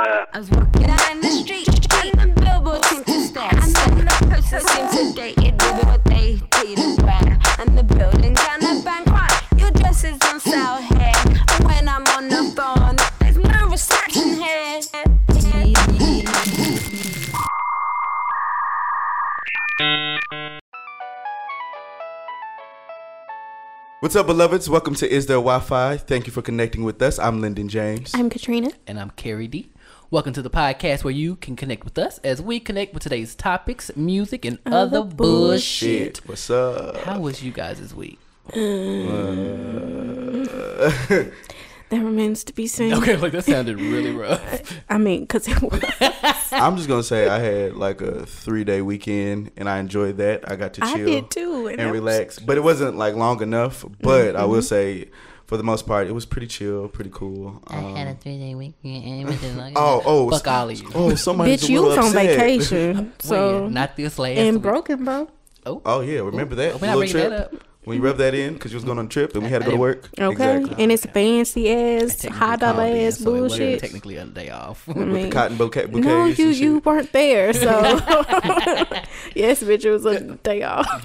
I was walking down the street, and the billboard seemed to stare. And then the person seemed sedated with what they tell you wear. And the building kinda bankrupt, your dress is on sale here. And when I'm on the phone, there's no reception here. What's up, beloveds? Welcome to Is There Wi-Fi? Thank you for connecting with us. I'm Lyndon Jamez. I'm Katrina. And I'm Kerry D. Welcome to the podcast where you can connect with us as we connect with today's topics, music, and other, bullshit. Shit, what's up? How was you guys this week? That remains to be seen. Okay, like that sounded really rough. I mean, because it was. I'm just gonna say I had like a three day weekend and I enjoyed that. I got to I chill did too, and and that was- relax, but it wasn't like long enough. But I Mm-hmm. will say, for the most part, it was pretty chill, pretty cool. Um, three day weekend and it was like, oh, oh, fuck all of you. Oh, somebody's Bitch, a you little was on vacation. So. When? not this last and week. broken, bro. Oh, Oh yeah, remember that We're little trip that up. when you rubbed that in because you was going on a trip and we had to go to work. Okay. exactly. And it's fancy ass, high dollar ass so it bullshit. Technically a day off. I With the cotton bouquet, bouquets no, and you shit. you weren't there, so yes, bitch, it was a day off.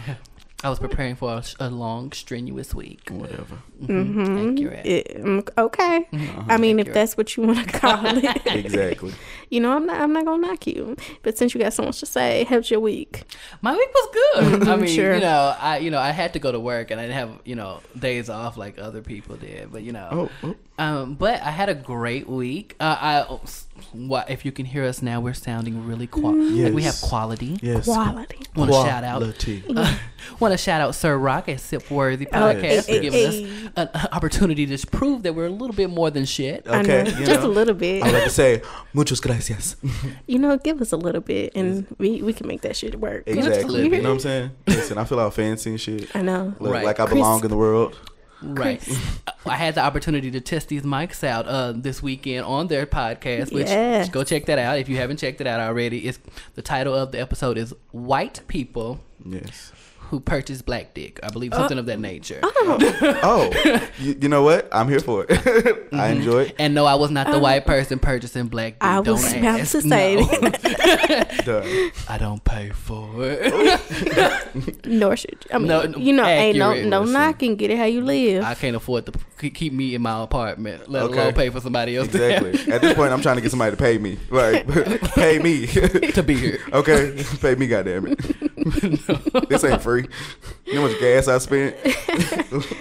I was preparing for a, a long, strenuous week. Whatever. Accurate. It- mm, okay, Uh-huh. I mean, if that's what you want to call it, Exactly. you know, I'm not I'm not gonna knock you. But since you got so much to say, how's your week? My week was good. I mean, Sure. you know, I you know I had to go to work and I didn't have you know days off like other people did, but you know, Oh, oh. um, but I had a great week. Uh, I what if you can hear us now? We're sounding really qual. Like we have quality. Yes. Quality. Want to shout out. Quality. Want to shout out Sir Rock at Sipworthy Oh, Podcast yes, for giving us an uh, opportunity to prove that we're a little bit more than shit. I Okay, know, you just know. a little bit. I like to say muchas gracias. You know, give us a little bit, and we we can make that shit work. exactly. You You know what I'm saying? Listen, I feel all fancy and shit. I know. Look Right. like I belong Chris- in the world. Right. I had the opportunity to test these mics out uh, this weekend on their podcast, which Yes. go check that out if you haven't checked it out already. It's the title of the episode is "White People Yes. Who Purchase Black Dick." I believe something of that uh, nature. Oh. Oh. oh, you, you know what? I'm here for it. I mm-hmm. enjoy it. And no, I was not the um, white person purchasing black dick. I don't was about ask. to say No. I don't pay for it. Nor should you. I mean, No, you know, ain't no no knocking. Get it how you live. I can't afford to keep me in my apartment, let Okay. alone pay for somebody else Exactly. At this point, I'm trying to get somebody to pay me. Like, pay me. to, to be here. okay, pay me, goddamn it. This ain't free. You know how much gas I spent?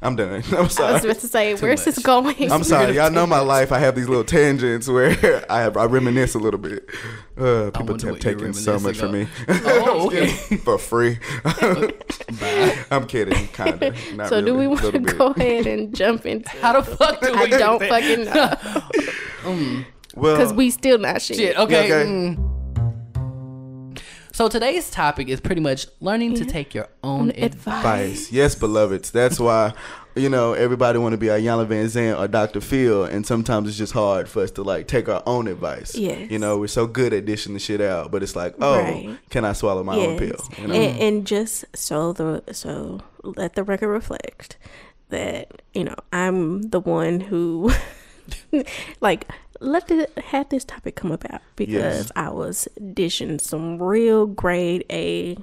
I'm done. I'm sorry. I was sorry. about to say, where's this going? I'm sorry. Y'all know my life. I have these little tangents where I have I reminisce a little bit. Uh, people wonder have taken so much from me Oh, okay. for free. I'm kidding, kind of. Not so do we want to go ahead and jump into? How the fuck do we I do don't that? fucking know Well, because we still not shit. Shit. Okay. okay. mm. So today's topic is pretty much learning to take your own advice. advice. Yes, beloveds. That's why, you know, everybody want to be Iyanla Vanzant or Dr. Phil, and sometimes it's just hard for us to like take our own advice. Yes. You know, we're so good at dishing the shit out, but it's like, oh, Right. can I swallow my own pill? You know? and, and just so the so let the record reflect that you know I'm the one who like let the had this topic come about because Yes. I was dishing some real grade A,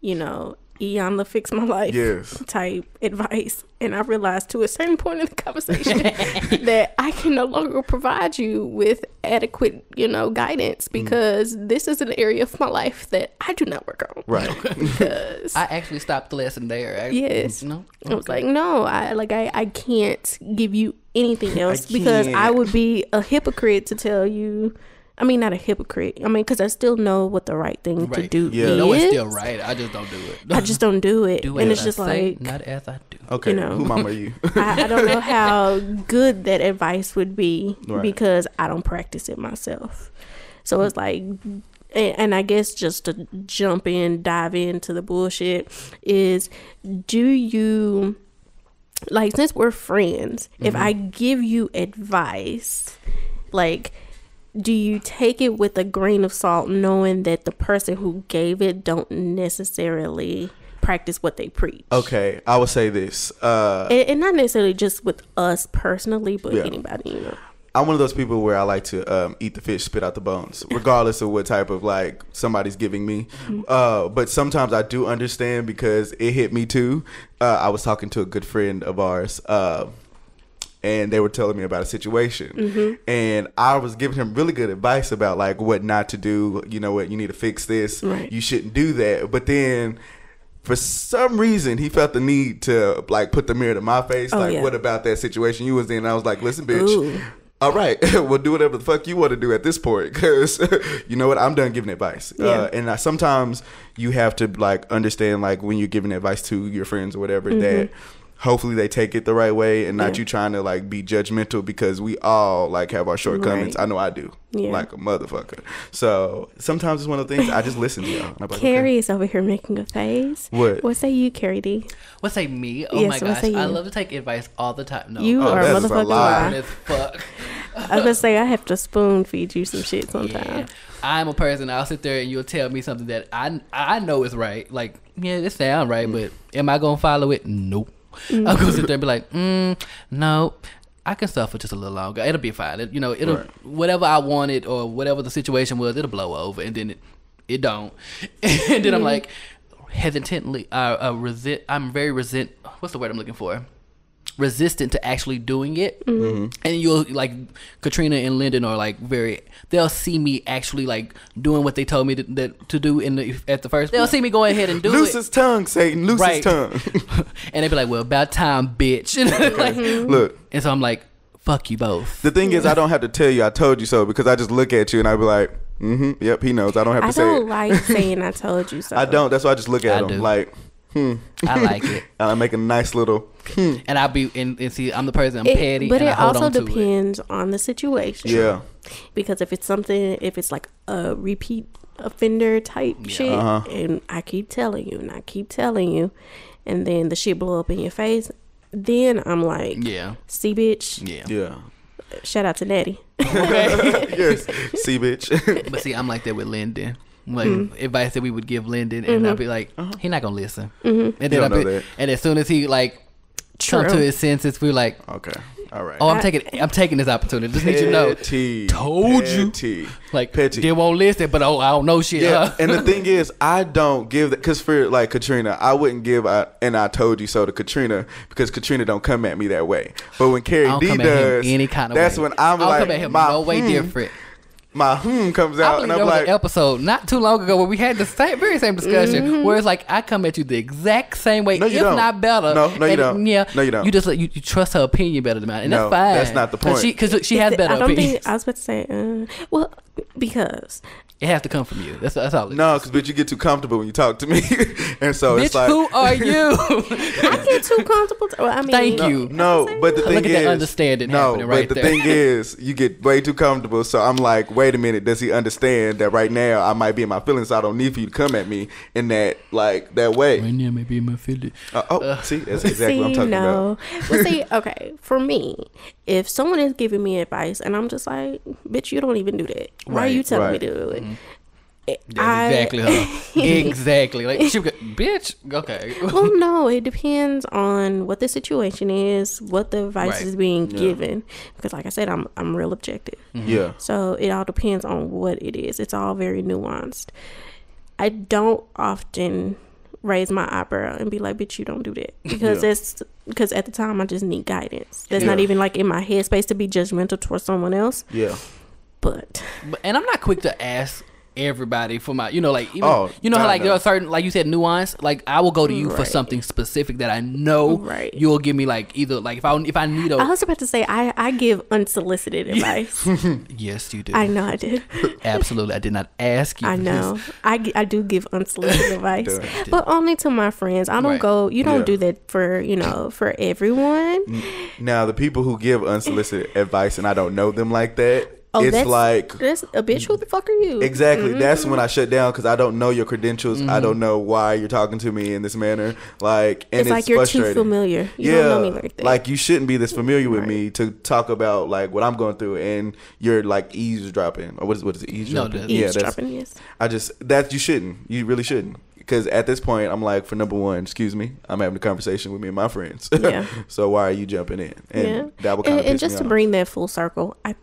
you know, Iyanla fix my life Yes. type advice, and I realized to a certain point in the conversation that I can no longer provide you with adequate, you know, guidance Mm. because this is an area of my life that I do not work on. Right. Because I actually stopped the lesson there. I, Yes. No. I was like, no, I like I, I can't give you anything else because I would be a hypocrite to tell you. I mean, not a hypocrite. I mean, because I still know what the right thing to Right. do Yeah. is. No, it's still right. I just don't do it. I just don't do it, do and it's just I say, like not as I do. Okay. You know. Who mama are you? I, I don't know how good that advice would be Right. because I don't practice it myself. So it's like, and, and I guess just to jump in, dive into the bullshit is do you, like, since we're friends, if I give you advice, like, do you take it with a grain of salt knowing that the person who gave it don't necessarily practice what they preach okay. I will say this. Uh, and, and not necessarily just with us personally, but Yeah. anybody, you know. I'm one of those people where I like to um, eat the fish, spit out the bones, regardless of what type of like somebody's giving me. Uh, but sometimes I do understand because it hit me too. Uh, I was talking to a good friend of ours. Uh, and they were telling me about a situation and i was giving him really good advice about like what not to do you know what you need to fix this Right. you shouldn't do that but then for some reason he felt the need to like put the mirror to my face Oh, like yeah. what about that situation you was in and i was like listen bitch Ooh. All right well do whatever the fuck you want to do at this point because you know what? I'm done giving advice. Yeah. uh, and I, sometimes you have to like understand like when you're giving advice to your friends or whatever that hopefully they take it the right way and not. Yeah. you trying to like be judgmental because we all like have our shortcomings Right. i know i do Yeah. like a motherfucker so sometimes it's one of the things i just listen to y'all and I'm like, okay. Kerry is over here making a face. What? What say you, Kerry D? What say me? Oh Yes, my gosh, I love to take advice all the time. No, You Oh, are a that is a motherfucking lie. lie. as fuck. I was gonna say I have to spoon feed you some shit Yeah. sometimes. I'm a person. I'll sit there and you'll tell me something that I I know is right. Like, yeah, this sound right, Mm. but am I gonna follow it? Nope. I'm gonna sit there and be like, mm, no. I can suffer just a little longer. It'll be fine. It, you know, it'll Right. whatever I wanted or whatever the situation was, it'll blow over, and then it it don't. and then I'm like hesitantly, uh, uh resent. I'm very resent. What's the word I'm looking for? Resistant to actually doing it. Mm-hmm. Mm-hmm. And you'll like katrina and lyndon are like very they'll see me actually like doing what they told me to, that, to do in the at the first they'll see me go ahead and do loose it. Loose his tongue satan. Loose Right. his tongue. And they'd be like well about time bitch. Like, mm-hmm. look. and so i'm like fuck you both. The thing is i don't have to tell you i told you so because i just look at you and i'd be like mm-hmm yep he knows i don't have to I say don't it. like saying I told you so. i don't that's why i just look at I him do. like hmm. I like it. And i make a nice little hmm. And i'll be and, and see i'm the person i'm It- petty but and it I hold also on to it. depends on the situation. yeah. Because if it's something, if it's like a repeat offender type shit, Uh-huh. and I keep telling you, and I keep telling you, and then the shit blow up in your face, then I'm like, yeah. See, bitch. yeah. Yeah. Shout out to Natty. yes. See bitch. But see i'm like that with lyndon like Mm-hmm. advice that we would give Lyndon, and I'd be like, he not gonna listen. And then don't I'd be, know that. and as soon as he like come to his senses, we're like, okay all right oh, I'm I- taking, I'm taking this opportunity. Just need you to know, Petty. Told you. Like Petty. they won't listen, but oh, I don't know shit. Yeah, huh? and the thing is, I don't give that because for like Katrina, I wouldn't give a, and I told you so to Katrina because Katrina don't come at me that way. But when Kerry D come at does, him any kind of that's way. when I'm I don't like, come at him my no way hmm, different. My hmm comes I out, believe and there I'm was like, an episode not too long ago where we had the same, very same discussion, Mm-hmm. where it's like I come at you the exact same way, No, you if don't. not better. No, no, you And, don't. Yeah, No, you don't. You just like, you, you trust her opinion better than mine, and No, that's fine. that's not the point. Because she, has it- better I don't opinions. think I was about to say. Uh, well, because It has to come from you. That's that's all. It no, is. because bitch, you get too comfortable when you talk to me, and so bitch, it's like, who are you? I get too comfortable. To, well, I mean, Thank you. No, but the Look thing at is, that understanding no, happening but right the there. thing is, you get way too comfortable. So I'm like, wait a minute, does he understand that right now I might be in my feelings? So I don't need for you to come at me in that like that way. Right now, maybe in my feelings. Uh, oh, see, that's exactly see, what I'm talking about. no. about. well, see, okay, for me, if someone is giving me advice and I'm just like, bitch, you don't even do that. Why are you telling right. me to do it? That's Eh, I- exactly her. exactly. Like she would go, bitch. Okay. well, no, it depends on what the situation is, what the advice Right. is being given. Because, like I said, I'm I'm real objective. Mm-hmm. Yeah, So it all depends on what it is. It's all very nuanced. I don't often raise my eyebrow and be like, "Bitch, you don't do that," because Yeah. that's because at the time I just need guidance. That's not even like in my headspace to be judgmental towards someone else. yeah. But But, and I'm not quick to ask everybody for my, you know, like even, Oh, you know how like no. there are certain, like you said, nuance. Like I will go to you for something specific that I know Right. you'll give me like either like if I if I need a I was about to say I I give unsolicited advice. yes you do I know I did. absolutely I did not ask you I know. this. I, I do give unsolicited advice, but only to my friends. I don't Right. go. You don't Yeah. do that for you know for everyone. Now the people who give unsolicited advice and I don't know them like that, Oh, it's that's like that's a bitch. Who the fuck are you? Exactly. Mm-hmm. That's when I shut down because I don't know your credentials. I don't mm-hmm. know why you're talking to me in this manner. Like, and it's, it's, like you're too familiar. You yeah, don't know me like that. you shouldn't be this familiar with Right. me to talk about like what I'm going through, and you're like eavesdropping, or what is what is it? Eavesdropping. the- yeah, eavesdropping. Yes. I just that you shouldn't. You really shouldn't. because at this point, I'm like, for number one, excuse me, I'm having a conversation with me and my friends. Yeah. so why are you jumping in? And yeah. that would kind and, of and just to bring that full circle, I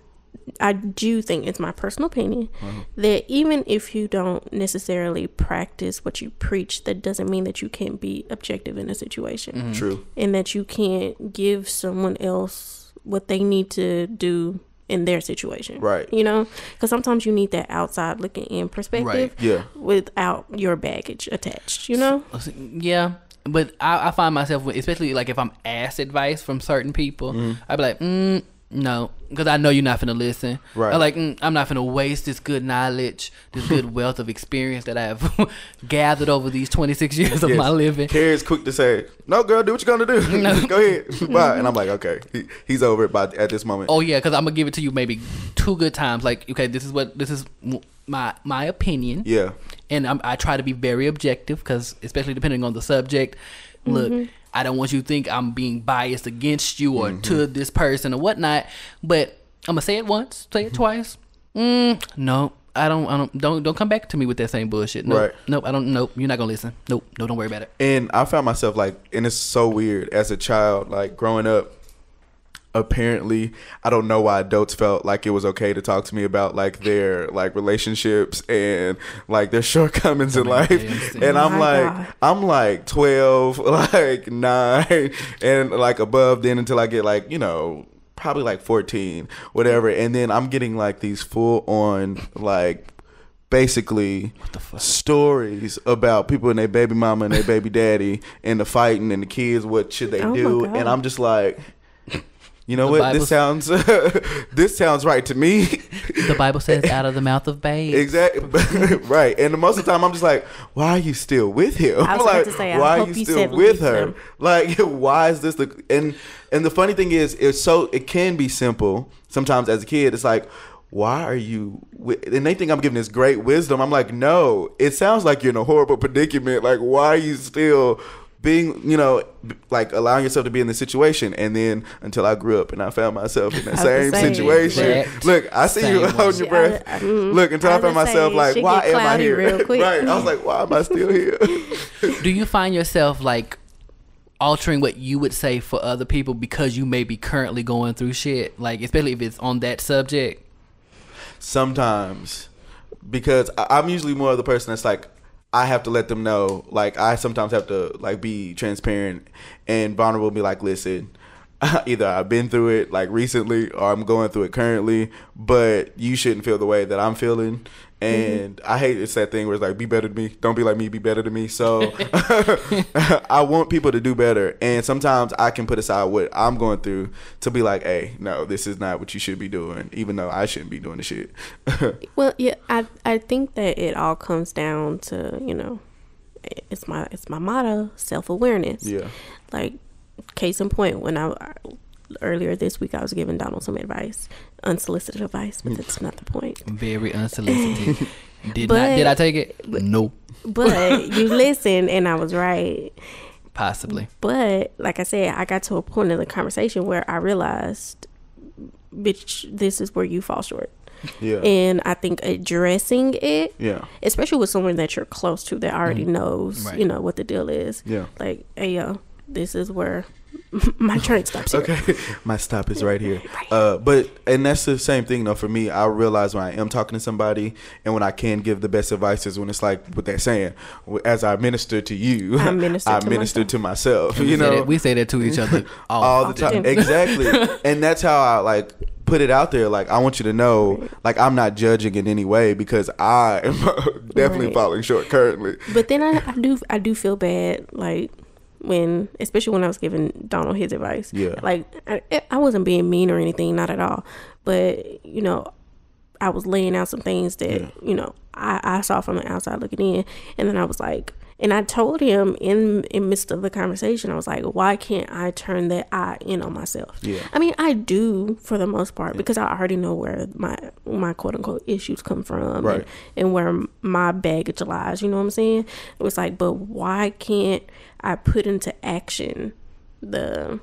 I do think it's my personal opinion that even if you don't necessarily practice what you preach, that doesn't mean that you can't be objective in a situation Mm-hmm. True. and that you can't give someone else what they need to do in their situation. Right. You know, because sometimes you need that outside looking in perspective Right. Yeah. without your baggage attached. You know. Yeah, but I, I find myself, especially like if I'm asked advice from certain people, Mm-hmm. I'd be like, mm, no, because I know you're not gonna listen. Right. I'm like, mm, I'm not gonna waste this good knowledge, this good wealth of experience that I have gathered over these 26 years of Yes. my living. Kerry's quick to say, "No, girl, do what you're gonna do. No. Go ahead, bye." And I'm like, "Okay, he, he's over it." By at this moment, Oh yeah, because I'm gonna give it to you maybe two good times. Like, okay, this is what this is my my opinion. yeah, and I'm, I try to be very objective because, especially depending on the subject, look, I don't want you to think I'm being biased against you or to this person or whatnot. But I'm gonna say it once, say it twice. Mm, no, I don't, I don't, don't, don't come back to me with that same bullshit. Nope, Right. nope, I don't, nope, you're not gonna listen. Nope, no, don't worry about it. and I found myself like, and it's so weird as a child, like growing up. Apparently, I don't know why adults felt like it was okay to talk to me about like their like relationships and like their shortcomings in life. And I'm oh My like, God. I'm like 12, like 9, and like above then until I get like, you know, probably like 14, whatever. And then I'm getting like these full on, like, basically stories about people and their baby mama and their baby daddy and the fighting and the kids. What should they Oh do? And I'm just like, you know The what? Bible- This sounds, this sounds right to me. The Bible says, "Out of the mouth of babes." Exactly. right. And most of the time, I'm just like, why are you still with him? I was like, about to say, I why hope are you you still with her? them. Like, why is this the and and the funny thing is, it's so it can be simple. Sometimes as a kid, it's like. Why are you? wi- And they think I'm giving this great wisdom. I'm like, no. It sounds like you're in a horrible predicament. Like, why are you still being, you know, like allowing yourself to be in this situation? And then until I grew up and I found myself in that same same. situation. Exact Look, I see you same holding your breath. I- I- mm, Look, until I I, found myself like, why am I here? right. I was like, why am I still here? Do you find yourself like altering what you would say for other people because you may be currently going through shit? Like, especially if it's on that subject. sometimes because I- I'm usually more of the person that's like I have to let them know like I sometimes have to like be transparent and vulnerable be like listen either I've been through it like recently or I'm going through it currently but you shouldn't feel the way that I'm feeling. Mm-hmm. And I hate it's that thing where it's like be better than me. Don't be like me be better than me. So I want people to do better. And sometimes I can put aside what I'm going through to be like hey no this is not what you should be doing even though I shouldn't be doing the shit. Well, yeah, I I think that it all comes down to you know, it's my it's my motto, self awareness. yeah. Like, case in point, when I earlier this week I was giving Donald some advice, unsolicited advice, but that's not the point. Very unsolicited. did But- not? Did I take it? no, But you listened, and I was right. possibly. But like I said, I got to a point in the conversation where I realized, bitch, this is where you fall short. yeah And I think addressing it, yeah especially with someone that you're close to that already mm-hmm. knows, Right. you know, what the deal is. Yeah. Like, hey, yo, this is where my train stops here. Okay, my stop is right here. Uh, but and that's the same thing though. For me, I realize when I am talking to somebody, and when I can give the best advice is when it's like what they're saying. As I minister to you, I minister I to minister to myself. We You know, that- we say that to each other all, all the time. Exactly, and that's how I like put it out there. Like I want you to know, like I'm not judging in any way because I am definitely Right. falling short currently. But then I, I do I do feel bad like when especially when I was giving Donald his advice. Yeah. Like I, I wasn't being mean or anything, not at all. But you know, I was laying out some things that Yeah. you know I, I saw from the outside looking in, and then I was like, and I told him in in midst of the conversation, I was like, why can't I turn that eye in on myself? Yeah. I mean, I do for the most part because I already know where my my quote unquote issues come from, Right. and, and where my baggage lies. You know what I'm saying? It was like, but why can't I put into action the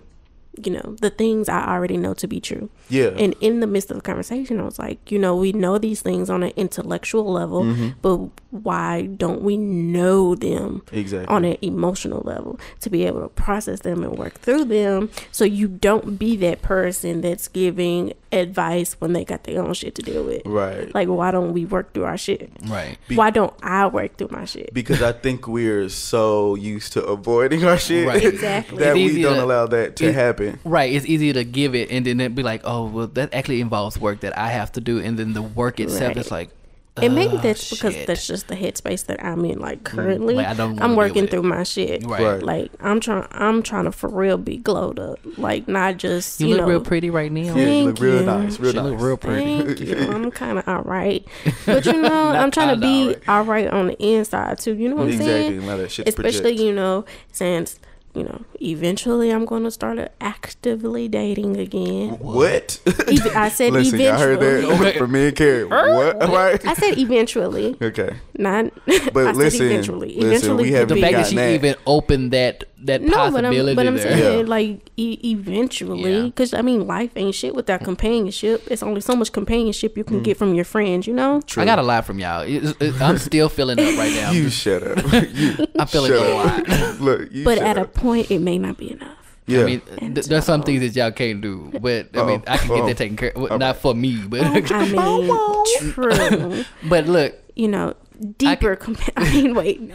you know, the things I already know to be true. Yeah. And in the midst of the conversation, I was like, you know, we know these things on an intellectual level, Mm-hmm. but why don't we know them Exactly. on an emotional level to be able to process them and work through them so you don't be that person that's giving advice when they got their own shit to deal with. Right. Like, why don't we work through our shit? Right. Be- why don't I work through my shit? because I think we're so used to avoiding our shit Right. Exactly. that It's we don't to- allow that to it- happen. Right. It's easy to give it and then it be like, oh, well, that actually involves work that I have to do. And then the work itself Right. is like, And maybe "Ah, that's because shit." that's just the headspace that I'm in. Like currently, Like, I don't I'm working with it. through my shit. Right. Right. Like I'm trying, I'm trying to for real be glowed up. Like not just You, you, look know. real pretty right now. Yeah, you Thank look real you. nice. Real She nice. look real pretty. Thank you. I'm kind of all right, but you know, I'm trying to be all right on the inside too. You know what I'm saying? Allow that shit to Especially project. you know, since you know, eventually I'm going to start actively dating again. What? Ev- I said Listen, y'all heard eventually. that from me and Kerry. What? Right? I said eventually, Okay. not. But I listen, said eventually. listen, eventually, we could haven't The fact that gotten she that. even opened that that No, but I'm, but I'm saying Yeah. like e- eventually, Yeah. because I mean, life ain't shit without companionship. It's only so much companionship you can hmm. get from your friends, you know. True. I got a lot from y'all. It- it- I'm still feeling up right now. You shut up. you I'm feeling shut a lot. Look, you But shut at a up. Point, it may not be enough. yeah. I mean, th- there's some things that y'all can't do, but I mean, Uh-oh. I can get Uh-oh. that oh. taken care. Well, not for me, but oh, I mean, true. but look, You know, deeper. Compa- I mean, wait. no.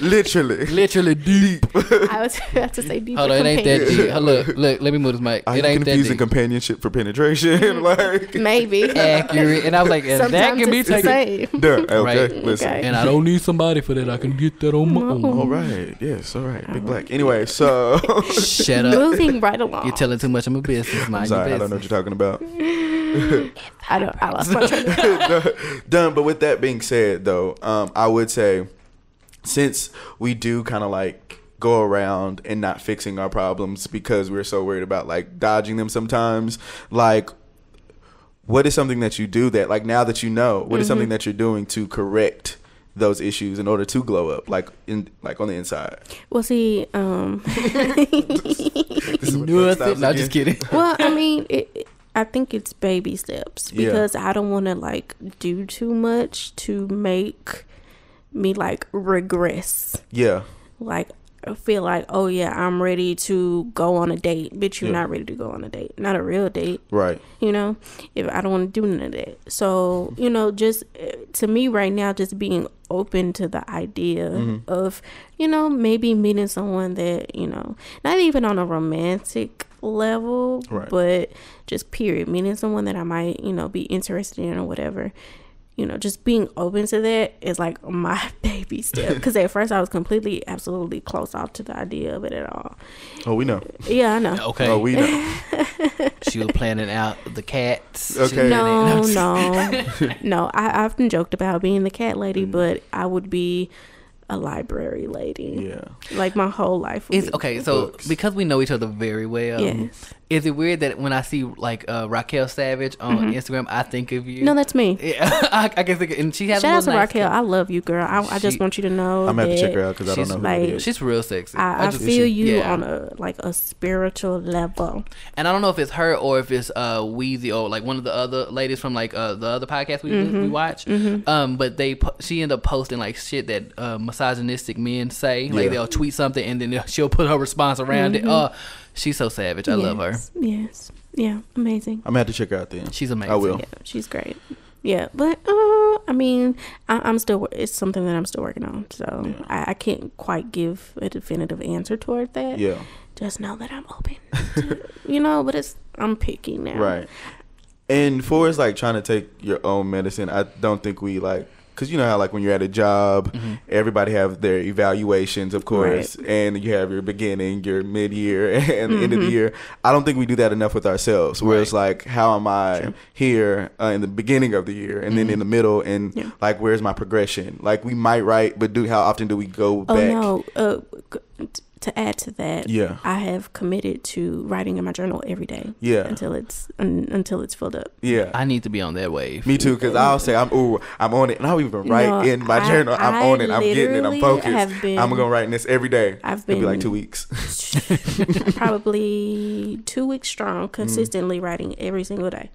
literally. literally deep. I was about to say deeper. Hold on, it ain't that companionship. deep. Look, look, let me move this mic. Are it you ain't that confusing deep. companionship for penetration? like, Maybe. Accurate, and I was like, and that can be it's the taken. same. duh, okay, Right. listen. Okay. And I don't need somebody for that. I can get that on my mm-hmm. own. All right. Yes. All right. Big black. Oh. Anyway, so Shut up. Moving right along. You're telling too much of my business. I'm Mind sorry. your I don't know what you're talking about. I don't. I lost my train of thought. Done. But with that being said, though, um, I would say since we do kind of like go around and not fixing our problems because we're so worried about like dodging them sometimes, like what is something that you do that like now that you know what is something that you're doing to correct those issues in order to glow up like in like on the inside Well, see, um, This is what that stops Nothing. No, just kidding. well, I mean, it, it- I think it's baby steps Yeah. because I don't want to like do too much to make me like regress. yeah Like I feel like, oh yeah, I'm ready to go on a date, bitch. You're Yeah. not ready to go on a date, not a real date. right You know, if I don't want to do none of that, so you know, just uh, to me right now, just being open to the idea Mm-hmm. of, you know, maybe meeting someone that you know, not even on a romantic level, Right. but just period, Meaning someone that I might, you know, be interested in or whatever. You know, just being open to that is like my baby step. Because at first I was completely, absolutely closed off to the idea of it at all. oh we know Yeah, I know. Okay. oh we know she was planning out the cats. Okay. No, no, no. I, I've been joked about being the cat lady, Mm. but I would be a library lady. yeah Like my whole life. Would It's be okay. So Books. because we know each other very well, Yes. Is it weird that when I see like uh, Raquel Savage on Instagram, I think of you? Mm-hmm. No, that's me. yeah, I, I can think, of, and she has Shout a out to nice Raquel. cat. I love you, girl. I, I just want you to know i'm gonna have check her out because i don't know who like- that is. She's real sexy. I, I just- feel you yeah. on a like a spiritual level. and I don't know if it's her or if it's uh Weezy or like one of the other ladies from like uh the other podcast we Mm-hmm. we watch. Um, but they she ended up posting like shit that uh, misogynistic men say. Like Yeah. they'll tweet something and then she'll put her response around it. Oh, she's so savage. I love her. Yes. Yes. Yeah. Amazing. i'm gonna have to check her out then She's amazing. i will Yeah. She's great. Yeah, but uh, I mean, I, I'm still. It's something that I'm still working on, so Yeah. I, I can't quite give a definitive answer toward that. yeah just know that I'm open. To, you know, but it's I'm picky now. Right. And for us, like trying to take your own medicine, I don't think we like, cause you know how like when you're at a job, everybody have their evaluations, of course, and you have your beginning, your mid year, and the end of the year. I don't think we do that enough with ourselves. Where it's like, how am I here uh, in the beginning of the year, and then in the middle, and Yeah. like where's my progression? Like we might write, but do how often do we go Oh back? no. Uh, to add to that, Yeah. I have committed to writing in my journal every day. Yeah. until it's un, until it's filled up. Yeah. I need to be on that wave. Me too, because I'll say I'm ooh, I'm on it, and I'll even write No, in my I- journal. I'm I on it. I'm getting it. I'm literally focused. have been- I'm gonna write in this every day. I've It'll be like two weeks. Probably two weeks strong, Mm. consistently writing every single day.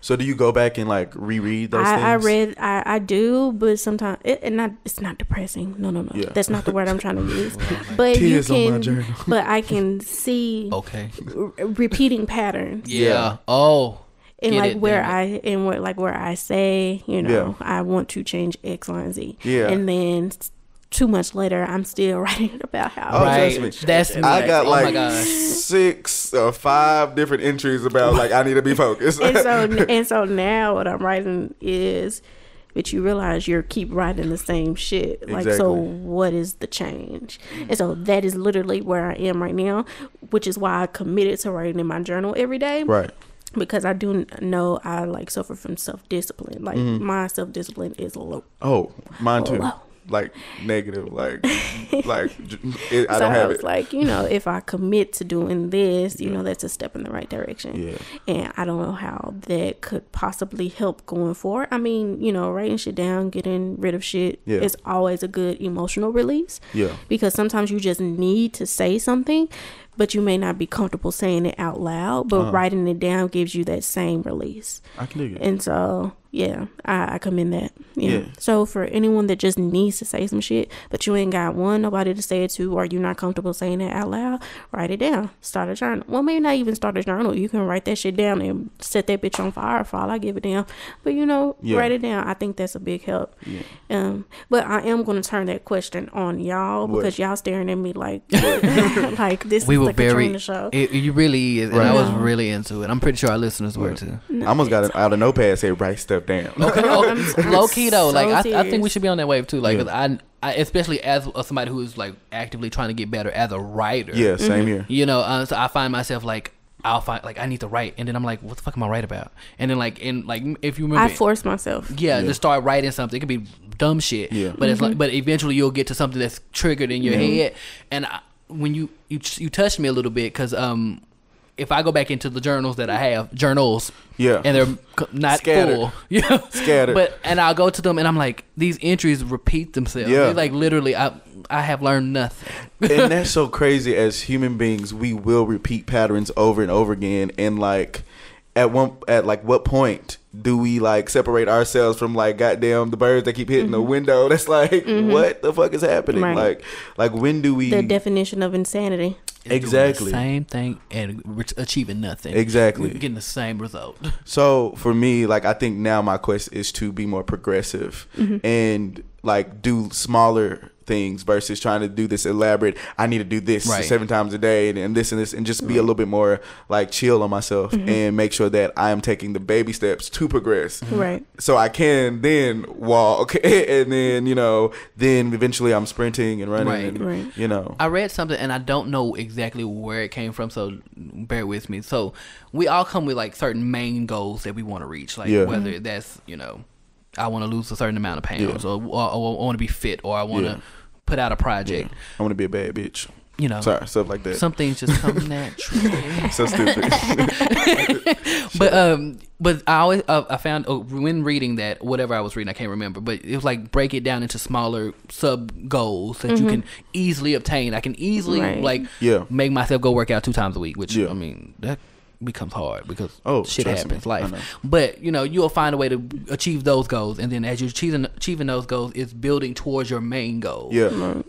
So do you go back and like reread those I, I read, I, I do, but sometimes it, it not. It's not depressing. No, no, no. Yeah. That's not the word I'm trying to use. But Tears you on my can, journal. but I can see Okay. r- repeating patterns. Yeah. Yeah. Oh. and Get like it, where I and what like where I say, you know, I want to change X, Y, and Z. Yeah. And then s- two months later, I'm still writing about how. Oh, I trust me. That's I got oh like gosh. six or five different entries about like I need to be focused. and so and so now what I'm writing is but you realize you're keep writing the same shit like so what is the change and so that is literally where I am right now which is why I committed to writing in my journal every day right. because I do know I like suffer from self discipline like Mm-hmm. my self discipline is low Oh, mine too. Wow. Like negative. Like like it, I so don't have I was it. like, you know, if I commit to doing this, you know, that's a step in the right direction. Yeah. And I don't know how that could possibly help going forward. I mean, you know, writing shit down, getting rid of shit Yeah. is always a good emotional release. Yeah. Because sometimes you just need to say something, but you may not be comfortable saying it out loud. But Uh-huh. writing it down gives you that same release. I can dig it. And so, yeah, I, I commend that. Yeah. Yeah. So for anyone that just needs to say some shit, but you ain't got one, nobody to say it to, or you're not comfortable saying it out loud, write it down. Start a journal. Well, maybe not even start a journal. You can write that shit down and set that bitch on fire for all I give it down. But you know, Yeah. write it down. I think that's a big help. Yeah. Um, but I am going to turn that question on y'all What? because y'all staring at me like, like this We is were the very. Katrina show. It, it really is, and I was really into it. I'm pretty sure our listeners were too. I almost got it out of notepad say write stuff down. Okay, No, I'm- I'm low key though, like I, I think we should be on that wave too. Like Yeah. 'cause I, I, especially as a- somebody who is like actively trying to get better as a writer. Yeah, same here. You know, uh, so I find myself like I'll find like I need to write, and then I'm like, what the fuck am I write about? And then like in like if you remember, I force myself. yeah, Yeah. just start writing something. It could be dumb shit. Yeah. But it's like, but eventually you'll get to something that's triggered in your head. And I, when you you you touched me a little bit because um, if I go back into the journals that I have, journals, Yeah. and they're not Scattered. full, yeah, Scattered. But and I'll go to them and I'm like, these entries repeat themselves. Yeah. They, like literally, I I have learned nothing. and that's so crazy as human beings we will repeat patterns over and over again and like at one at like what point do we like separate ourselves from like goddamn the birds that keep hitting the mm-hmm. window that's like mm-hmm. what the fuck is happening Right. like like when do we The definition of insanity. It's doing the Exactly. same thing and achieving nothing. Exactly. We're getting the same result. So for me, like I think now my quest is to be more progressive mm-hmm. and like do smaller things versus trying to do this elaborate. I need to do this Right. seven times a day and, and this and this and just be a little bit more like chill on myself mm-hmm. and make sure that I am taking the baby steps to progress. Mm-hmm. Right. So I can then walk and then you know then eventually I'm sprinting and running Right. and Right. you know I read something and I don't know exactly where it came from, so bear with me. So we all come with like certain main goals that we want to reach, like Yeah. whether mm-hmm. that's you know, I want to lose a certain amount of pounds, Yeah. or, or, I want to be fit, or I want to Yeah. put out a project. I want to be a bad bitch. You know, Sorry, stuff like that. some things just come naturally. so stupid. but um, but I always uh, I found uh, when reading that whatever I was reading I can't remember, but it was like break it down into smaller sub goals that you can easily obtain. I can easily Right. like Yeah. make myself go work out two times a week, which Yeah. I mean that becomes hard because Oh, shit trust me. happens, life. But you know you'll find a way to achieve those goals, and then as you're achieving achieving those goals, it's building towards your main goal. yeah.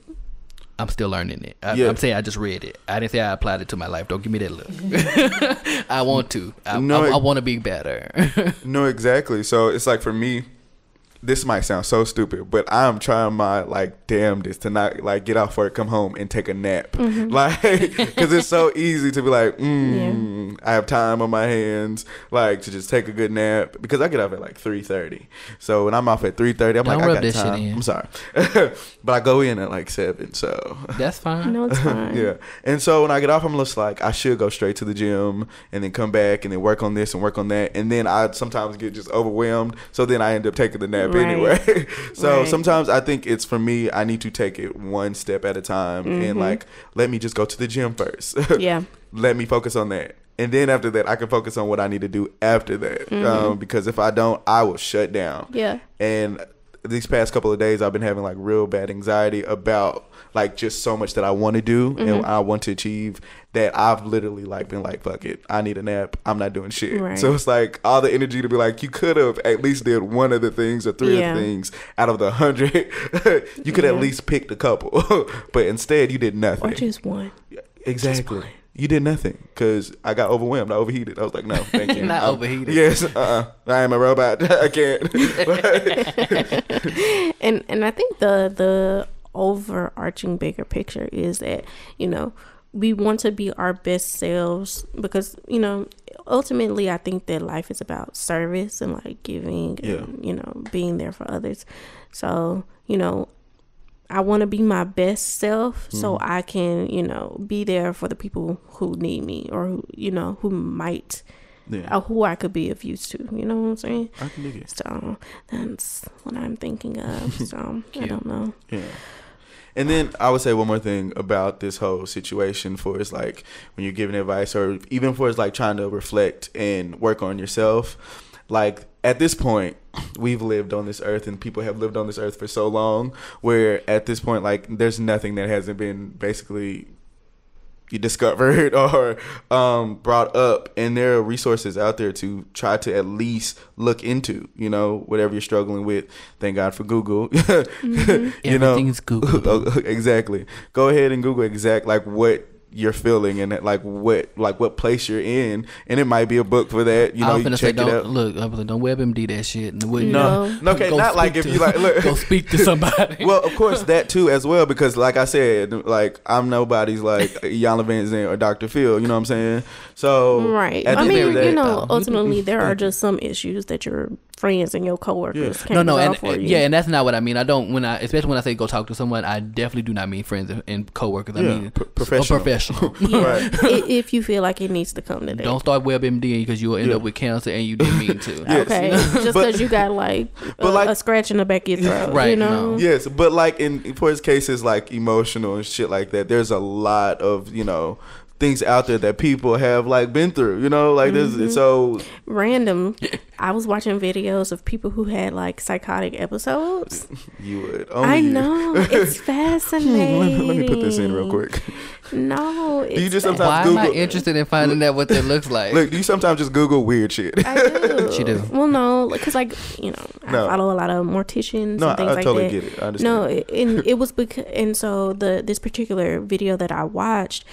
I'm still learning it. I, Yeah. I'm saying I just read it. I didn't say I applied it to my life. Don't give me that look. I want to. I, No, I, I want to be better. No, exactly. So it's like for me, this might sound so stupid, but I'm trying my like damnedest to not like get off work, come home, and take a nap. Like, because it's so easy to be like, mm, I have time on my hands, like to just take a good nap. Because I get off at like three thirty. So when I'm off at three thirty, I'm Don't like, I rub got that shit time. in. I'm sorry, but I go in at like seven. So That's fine. No, it's fine. yeah. And so when I get off, I'm just like, I should go straight to the gym and then come back and then work on this and work on that. And then I sometimes get just overwhelmed. So then I end up taking the nap Right. anyway. so Right. sometimes I think it's for me. I need to take it one step at a time and like let me just go to the gym first. Mm-hmm. Yeah. let me focus on that. And then after that, I can focus on what I need to do after that. Um, because if I don't, I will shut down. Mm-hmm. Yeah. And these past couple of days, I've been having like real bad anxiety about like just so much that I want to do Mm-hmm. and I want to achieve that I've literally like been like, fuck it, I need a nap. I'm not doing shit. Right. So it's like all the energy to be like, you could have at least did one of the things or three Yeah. of the things out of the hundred. you could at least picked a couple, but instead you did nothing. Or just one. Exactly. one. You did nothing because I got overwhelmed. I overheated. I was like, no, thank you. Not I'm- overheated. Yes. Uh-uh. I am a robot. I can't. and and I think the the overarching bigger picture is that you know we want to be our best selves because you know ultimately I think that life is about service and like giving Yeah. and you know being there for others. So you know I want to be my best self so mm-hmm. I can you know be there for the people who need me or who you know who might yeah. or who I could be of use to. You know what I'm saying? I can dig it. So that's what I'm thinking of. So I don't know. Yeah. And then I would say one more thing about this whole situation for is like when you're giving advice or even for is like trying to reflect and work on yourself. Like at this point, we've lived on this earth and people have lived on this earth for so long where at this point like there's nothing that hasn't been basically you discovered or um, brought up and there are resources out there to try to at least look into you know whatever you're struggling with. Thank god for google. You know? Everything's Google. exactly. Go ahead and google exact like what you're feeling and like what like what place you're in and it might be a book for that you know I was you gonna say, check it out don't look. I'm gonna don't WebMD that shit. And wouldn't- No. no okay Go not like speak if you like look go speak to somebody. well, of course that too as well because like I said, like I'm nobody's like Iyanla Vanzant or Dr. Phil. You know what I'm saying? So Right. I mean, end you know, though. ultimately there are just some issues that your friends and your coworkers Yeah. can't no, no, resolve and, for and- you. yeah, and that's not what I mean. I don't when I, especially when I say go talk to someone, I definitely do not mean friends and, and coworkers. I Yeah, mean p- a professional. professional. right. I- if you feel like it needs to come to that. don't start WebMD because you will end Yeah. up with cancer and you didn't mean to. Yes. okay, just But- because you got like, But a, like- a scratch in the back of your throat, Right, You know, no. Yes, but like in for his cases like emotional and shit like that, there's a lot of, you know, things out there that people have like been through, you know, like Mm-hmm. this so random. I was watching videos of people who had like psychotic episodes. you would only I you. know it's fascinating. let, me, let me put this in real quick. No, it's you just fa- sometimes Why am I Google- interested in finding out what that looks like? Look, do you sometimes just Google weird shit. I do. She do. Well, no, because like you know, I No. follow a lot of morticians No, and things I like totally that. get it. I understand. No, it, and it was because, and so the this particular video that I watched,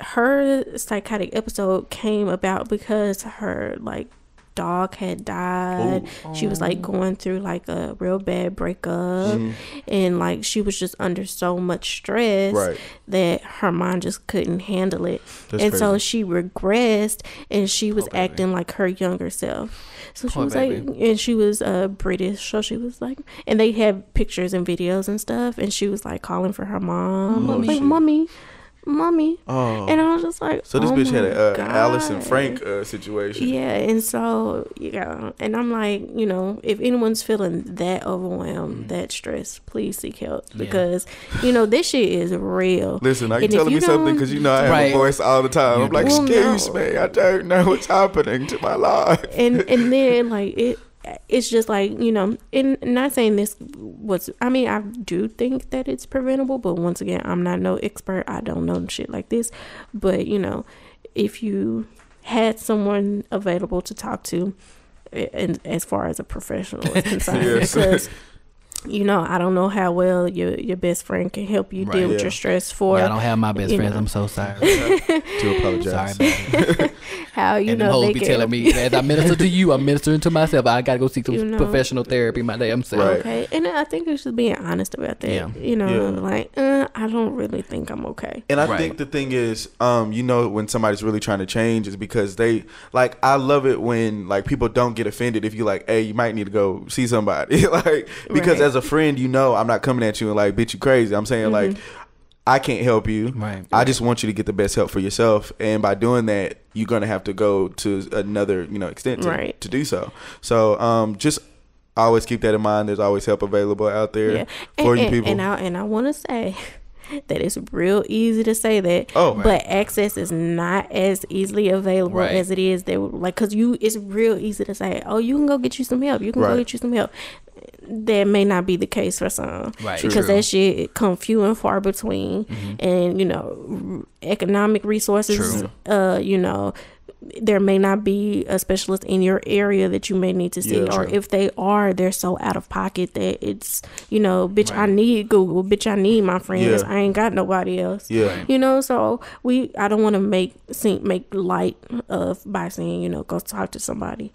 her psychotic episode came about because her like dog had died. She was like going through like a real bad breakup, and like she was just under so much stress Right. that her mind just couldn't handle it, That's and so she regressed, and she was acting like her younger self. So she was baby. like, and she was uh British, so she was like, and they had pictures and videos and stuff, and she was like calling for her mom, Oh, like mommy, mommy, Oh. and I was just like, so this oh bitch had my a uh, Alice and Frank uh, situation. Yeah, and so yeah, and I'm like, you know, if anyone's feeling that overwhelmed, Mm. that stressed, please seek help because you know this shit is real. Listen, are you And telling you me something? Because you know I have Right. a voice all the time. I'm like, Well, excuse no. me, I don't know what's happening to my life. and and then like it it's just like you know and not saying this was i mean i do think that it's preventable but once again i'm not no expert i don't know shit like this but you know if you had someone available to talk to eh, and as far as a professional is concerned Yes. because you know i don't know how well your your best friend can help you Right. deal with your stress for yeah, I don't have my best friends. know. I'm so sorry. to apologize. sorry about how you and know them they be can telling me as I minister to you, I'm ministering to myself. I gotta go seek some You know. professional therapy my damn self. Right. okay and i think it's just being honest about that Yeah. you know Yeah. like uh, i don't really think i'm okay And I Right. think the thing is, um, you know, when somebody's really trying to change is because they like. I love it when like people don't get offended if you like, hey, you might need to go see somebody, like because Right. as a friend, you know, I'm not coming at you and like, bitch, you crazy. I'm saying like, Mm-hmm. I can't help you. Right. I just want you to get the best help for yourself, and by doing that, you're gonna have to go to another, you know, extent to, Right. to do so. So, um, just always keep that in mind. There's always help available out there Yeah. for and, you and- people. And I and I want to say that it's real easy to say that. Oh. but access is not as easily available Right. as it is that like because you it's real easy to say oh you can go get you some help you can Right. go get you some help. That may not be the case for some, Right. Because True. Mm-hmm. that shit come few and far between, and you know, r- economic resources. True. Uh, you know, there may not be a specialist in your area that you may need to see, Yeah, or true. if they are, they're so out of pocket that it's you know, bitch, I need Google, bitch, I need my friends, Yeah. I ain't got nobody else. yeah. You know, so we I don't want to make make light of by saying you know go talk to somebody,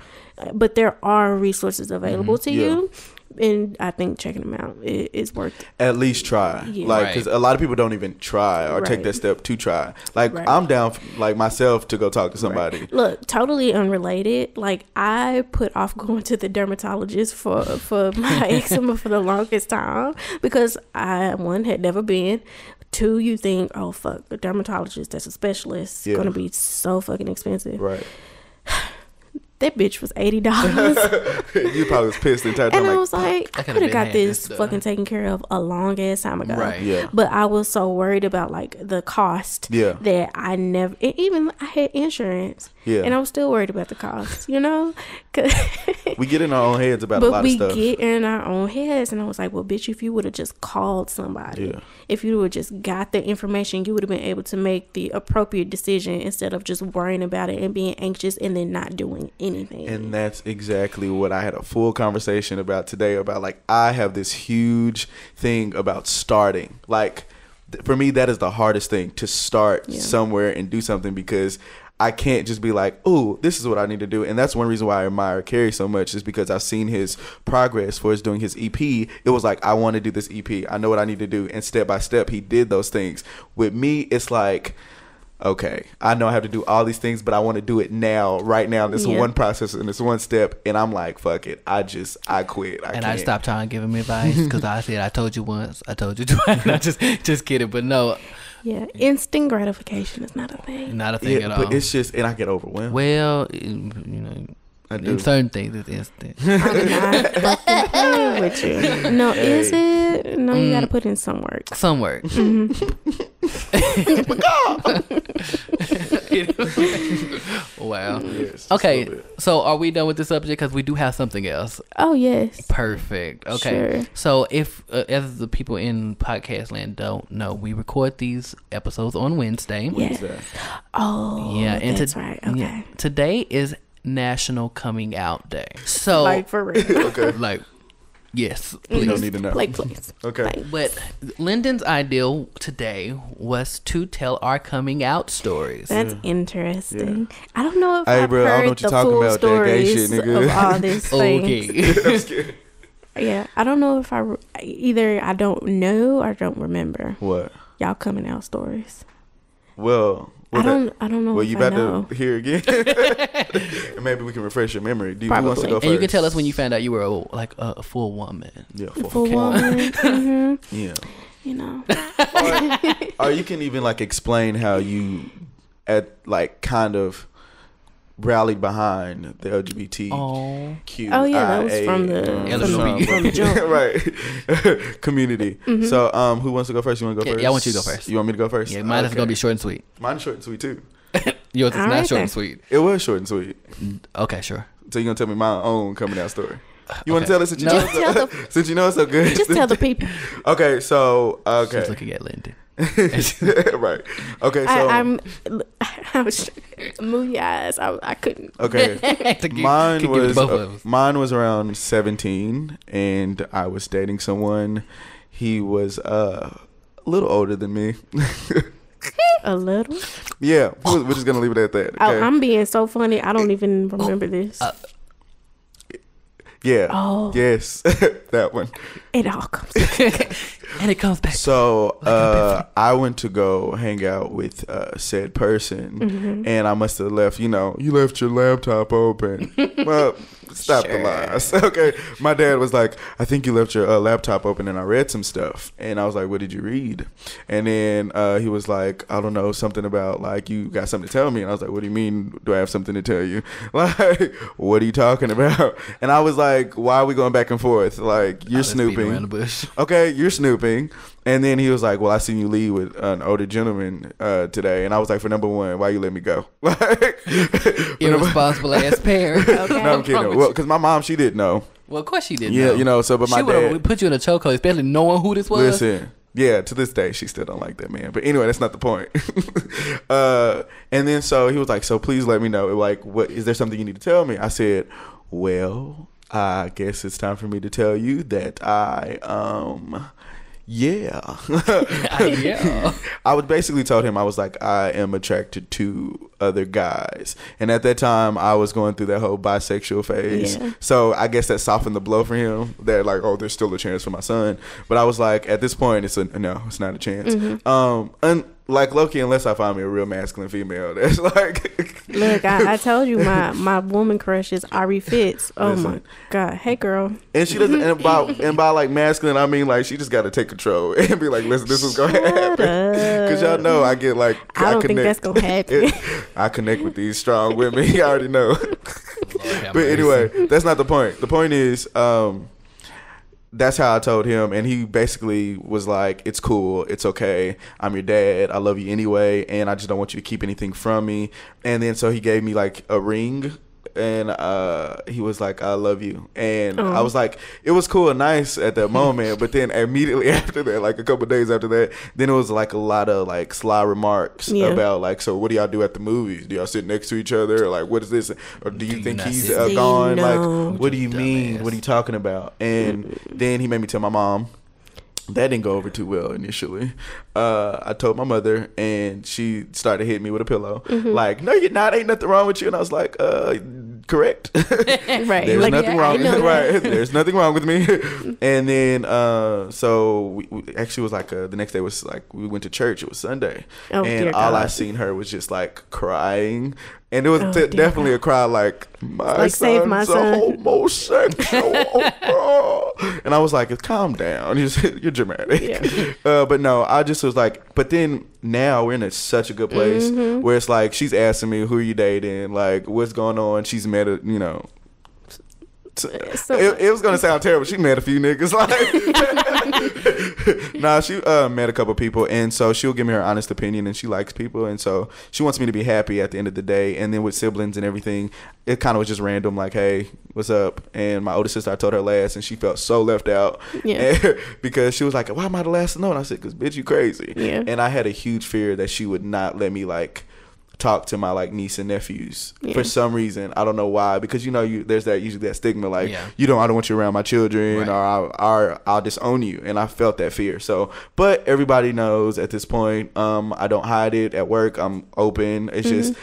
but there are resources available to Mm-hmm. Yeah. you, and I think checking them out i- is worth it. At least try. Yeah. Like, Right. because a lot of people don't even try or take that step to try. Like, Right. I'm down, f- like myself, to go talk to somebody. Look, totally unrelated. Like I put off going to the dermatologist for for my eczema for the longest time because I one had never been. Two, you think, oh fuck, a dermatologist that's a specialist Yeah. gonna be so fucking expensive. Right. That bitch was eighty dollars. you probably was pissed the entire time. And I was like, I could've could have been got this this fucking taken care of a long ass time ago. Right. Yeah. But I was so worried about like the cost Yeah. that I never, and even I had insurance. Yeah. And I was still worried about the cost, you know? 'Cause- we get in our own heads about a lot of stuff. we get in our own heads. And I was like, well, bitch, if you would have just called somebody, Yeah. if you would have just got the information, you would have been able to make the appropriate decision instead of just worrying about it and being anxious and then not doing anything. And that's exactly what I had a full conversation about today about like I have this huge thing about starting. Like th- for me that is the hardest thing to start Yeah. somewhere and do something because I can't just be like, "Oh, this is what I need to do." And that's one reason why I admire Kerry so much is because I've seen his progress for his doing his EP. It was like, "I want to do this EP. I know what I need to do." And step by step, he did those things. With me, it's like okay, I know I have to do all these things, but I want to do it now, right now. This Yeah. one process and this one step, and I'm like, fuck it. I just, I quit. I and can't. I stopped trying to give him advice because I said I told you once, I told you twice. I just just kidding, but no, yeah, instant gratification is not a thing. not a thing Yeah, at all. but it's just, and I get overwhelmed. well, you know, I in do. certain things it's instant. I'm not fucking with you. No, is it? No, you gotta mm. put in some work. Some work. Mm-hmm. wow. Yes, just Okay, so are we done with the subject? Because we do have something else. Oh yes. Perfect. Okay. Sure. So if uh, as the people in podcast land don't know, we record these episodes on Wednesday. Yeah. Is Oh, Yeah, and that's to- right. yeah, Okay. today is National Coming Out Day. So Like for real. Okay. like yes, You please. don't need to know. like please. Okay. Like, But Lyndon's ideal today was to tell our coming out stories. that's interesting. I don't know if Hey, I've bro, I don't heard know what the full about, that gay shit, stories nigga. of all this thing. okay. I'm. Yeah, I don't know if I re- either I don't know or don't remember What? y'all coming out stories. Well, what I don't. I don't know. Well, if you I about know. to hear again, and maybe we can refresh your memory. Do you who wants to go And first? and you can tell us when you found out you were a, like a, a full woman. Yeah, full- For woman, hmm yeah. you know. or you can even like explain how you at like kind of rallied behind the LGBT. Oh, Oh, yeah, that was from the- from- from right community. Mm-hmm. So, um, who wants to go first? You want to go Yeah, first? yeah, I want you to go first. You want me to go first? yeah, mine is gonna be short and sweet. Mine's short and sweet too. Yours is not right short then. and sweet. It was short and sweet. Okay, sure. So you're gonna tell me my own coming out story. You want Okay. to tell us since you, No. know Just tell so, since you know it so good? Just tell the people. okay, so okay, She's looking at Lyndon. right. Okay, so I, I'm. I was move your eyes. I, I couldn't. okay. Give- mine was uh, mine was around 17 and i was dating someone he was uh, a little older than me A little. yeah we're, we're just gonna leave it at that I, okay? I'm being so funny. I don't even remember this. Uh, yeah Oh. yes that one it all comes. And it comes back. So uh, I went to go hang out with uh, said person, Mm-hmm. and I must have left. You know, you left your laptop open. well, stop the lies. Okay, my dad was like, "I think you left your uh, laptop open," and I read some stuff, and I was like, "What did you read?" And then uh, he was like, "I don't know, something about like you got something to tell me," and I was like, "What do you mean? Do I have something to tell you? Like, what are you talking about?" And I was like, "Why are we going back and forth? Like, you're snooping." bush. okay, you're snooping. And then he was like, well, I seen you leave with an older gentleman uh, today. And I was like, for number one, why you let me go? Like, for number- Irresponsible ass parent. Okay. no, I'm kidding. Well, because my mom, she didn't know. Well, of course she didn't. Yeah, know. you know, so, but my she dad- put you in a chokehold, especially knowing who this was. Listen, yeah, to this day, she still don't like that man. But anyway, that's not the point. uh, and then so he was like, so please let me know. Like, what is there something you need to tell me? I said, well, I guess it's time for me to tell you that I, um, yeah. yeah. I would basically told him I was like I am attracted to other guys, and at that time I was going through that whole bisexual phase. Yeah. So I guess that softened the blow for him. That like, oh, there's still a chance for my son. But I was like, at this point, it's a no, it's not a chance. Um, and like Loki, unless I find me a real masculine female, that's like, Look, I, I told you my my woman crush is Ari Fitz. Oh my god, hey girl, and she doesn't. And by and by like masculine, I mean like she just got to take control and be like, listen, this is gonna happen. Cause y'all know I get like I don't think that's gonna happen. I connect with these strong women. You already know. but anyway, that's not the point. The point is, um, that's how I told him, and he basically was like, "It's cool, it's okay. I'm your dad. I love you anyway, and I just don't want you to keep anything from me." And then so he gave me like a ring. And uh, he was like, "I love you," and I Oh. was like, "It was cool and nice at that moment." but then immediately after that, like a couple days after that, then it was like a lot of like sly remarks Yeah. about like, "So what do y'all do at the movies? Do y'all sit next to each other? Or like, what is this? Or do you you think not he's uh, gone? Like, what do you mean? Dumbass. What are you talking about? And then he made me tell my mom. That didn't go over too well initially. Uh, I told my mother, and she started hitting me with a pillow, Mm-hmm. like, "No, you're not. Ain't nothing wrong with you." And I was like, "Uh, correct." right? There's like, nothing yeah, wrong. Right. There's nothing wrong with me. and then, uh, so we, we actually was like uh, the next day was like we went to church. It was Sunday, Oh, and all I seen her was just like crying. And it was Oh, t- definitely a cry like my Like, son's my a son." homosexual. And I was like, calm down. You're, you're dramatic. Yeah. Uh, but no, I just was like, but then now we're in a, such a good place Mm-hmm. where it's like she's asking me who are you dating, like what's going on. She's met a, you know. So- it, it was gonna sound terrible. She met a few niggas. Like, nah, she uh, met a couple people, and so she'll give me her honest opinion, and she likes people, and so she wants me to be happy at the end of the day. And then with siblings and everything, it kind of was just random. Like, hey, what's up? And my older sister, I told her last, and she felt so left out. Yeah. because she was like, "Why am I the last to know?" And I said, "Cause bitch, you crazy." Yeah. And I had a huge fear that she would not let me like talk to my like niece and nephews Yeah. for some reason. I don't know why. Because you know, you there's that usually that stigma like Yeah. you don't I don't want you around my children Right. or I'll, or I'll disown you. And I felt that fear. So, but everybody knows at this point. Um, I don't hide it at work. I'm open. It's just.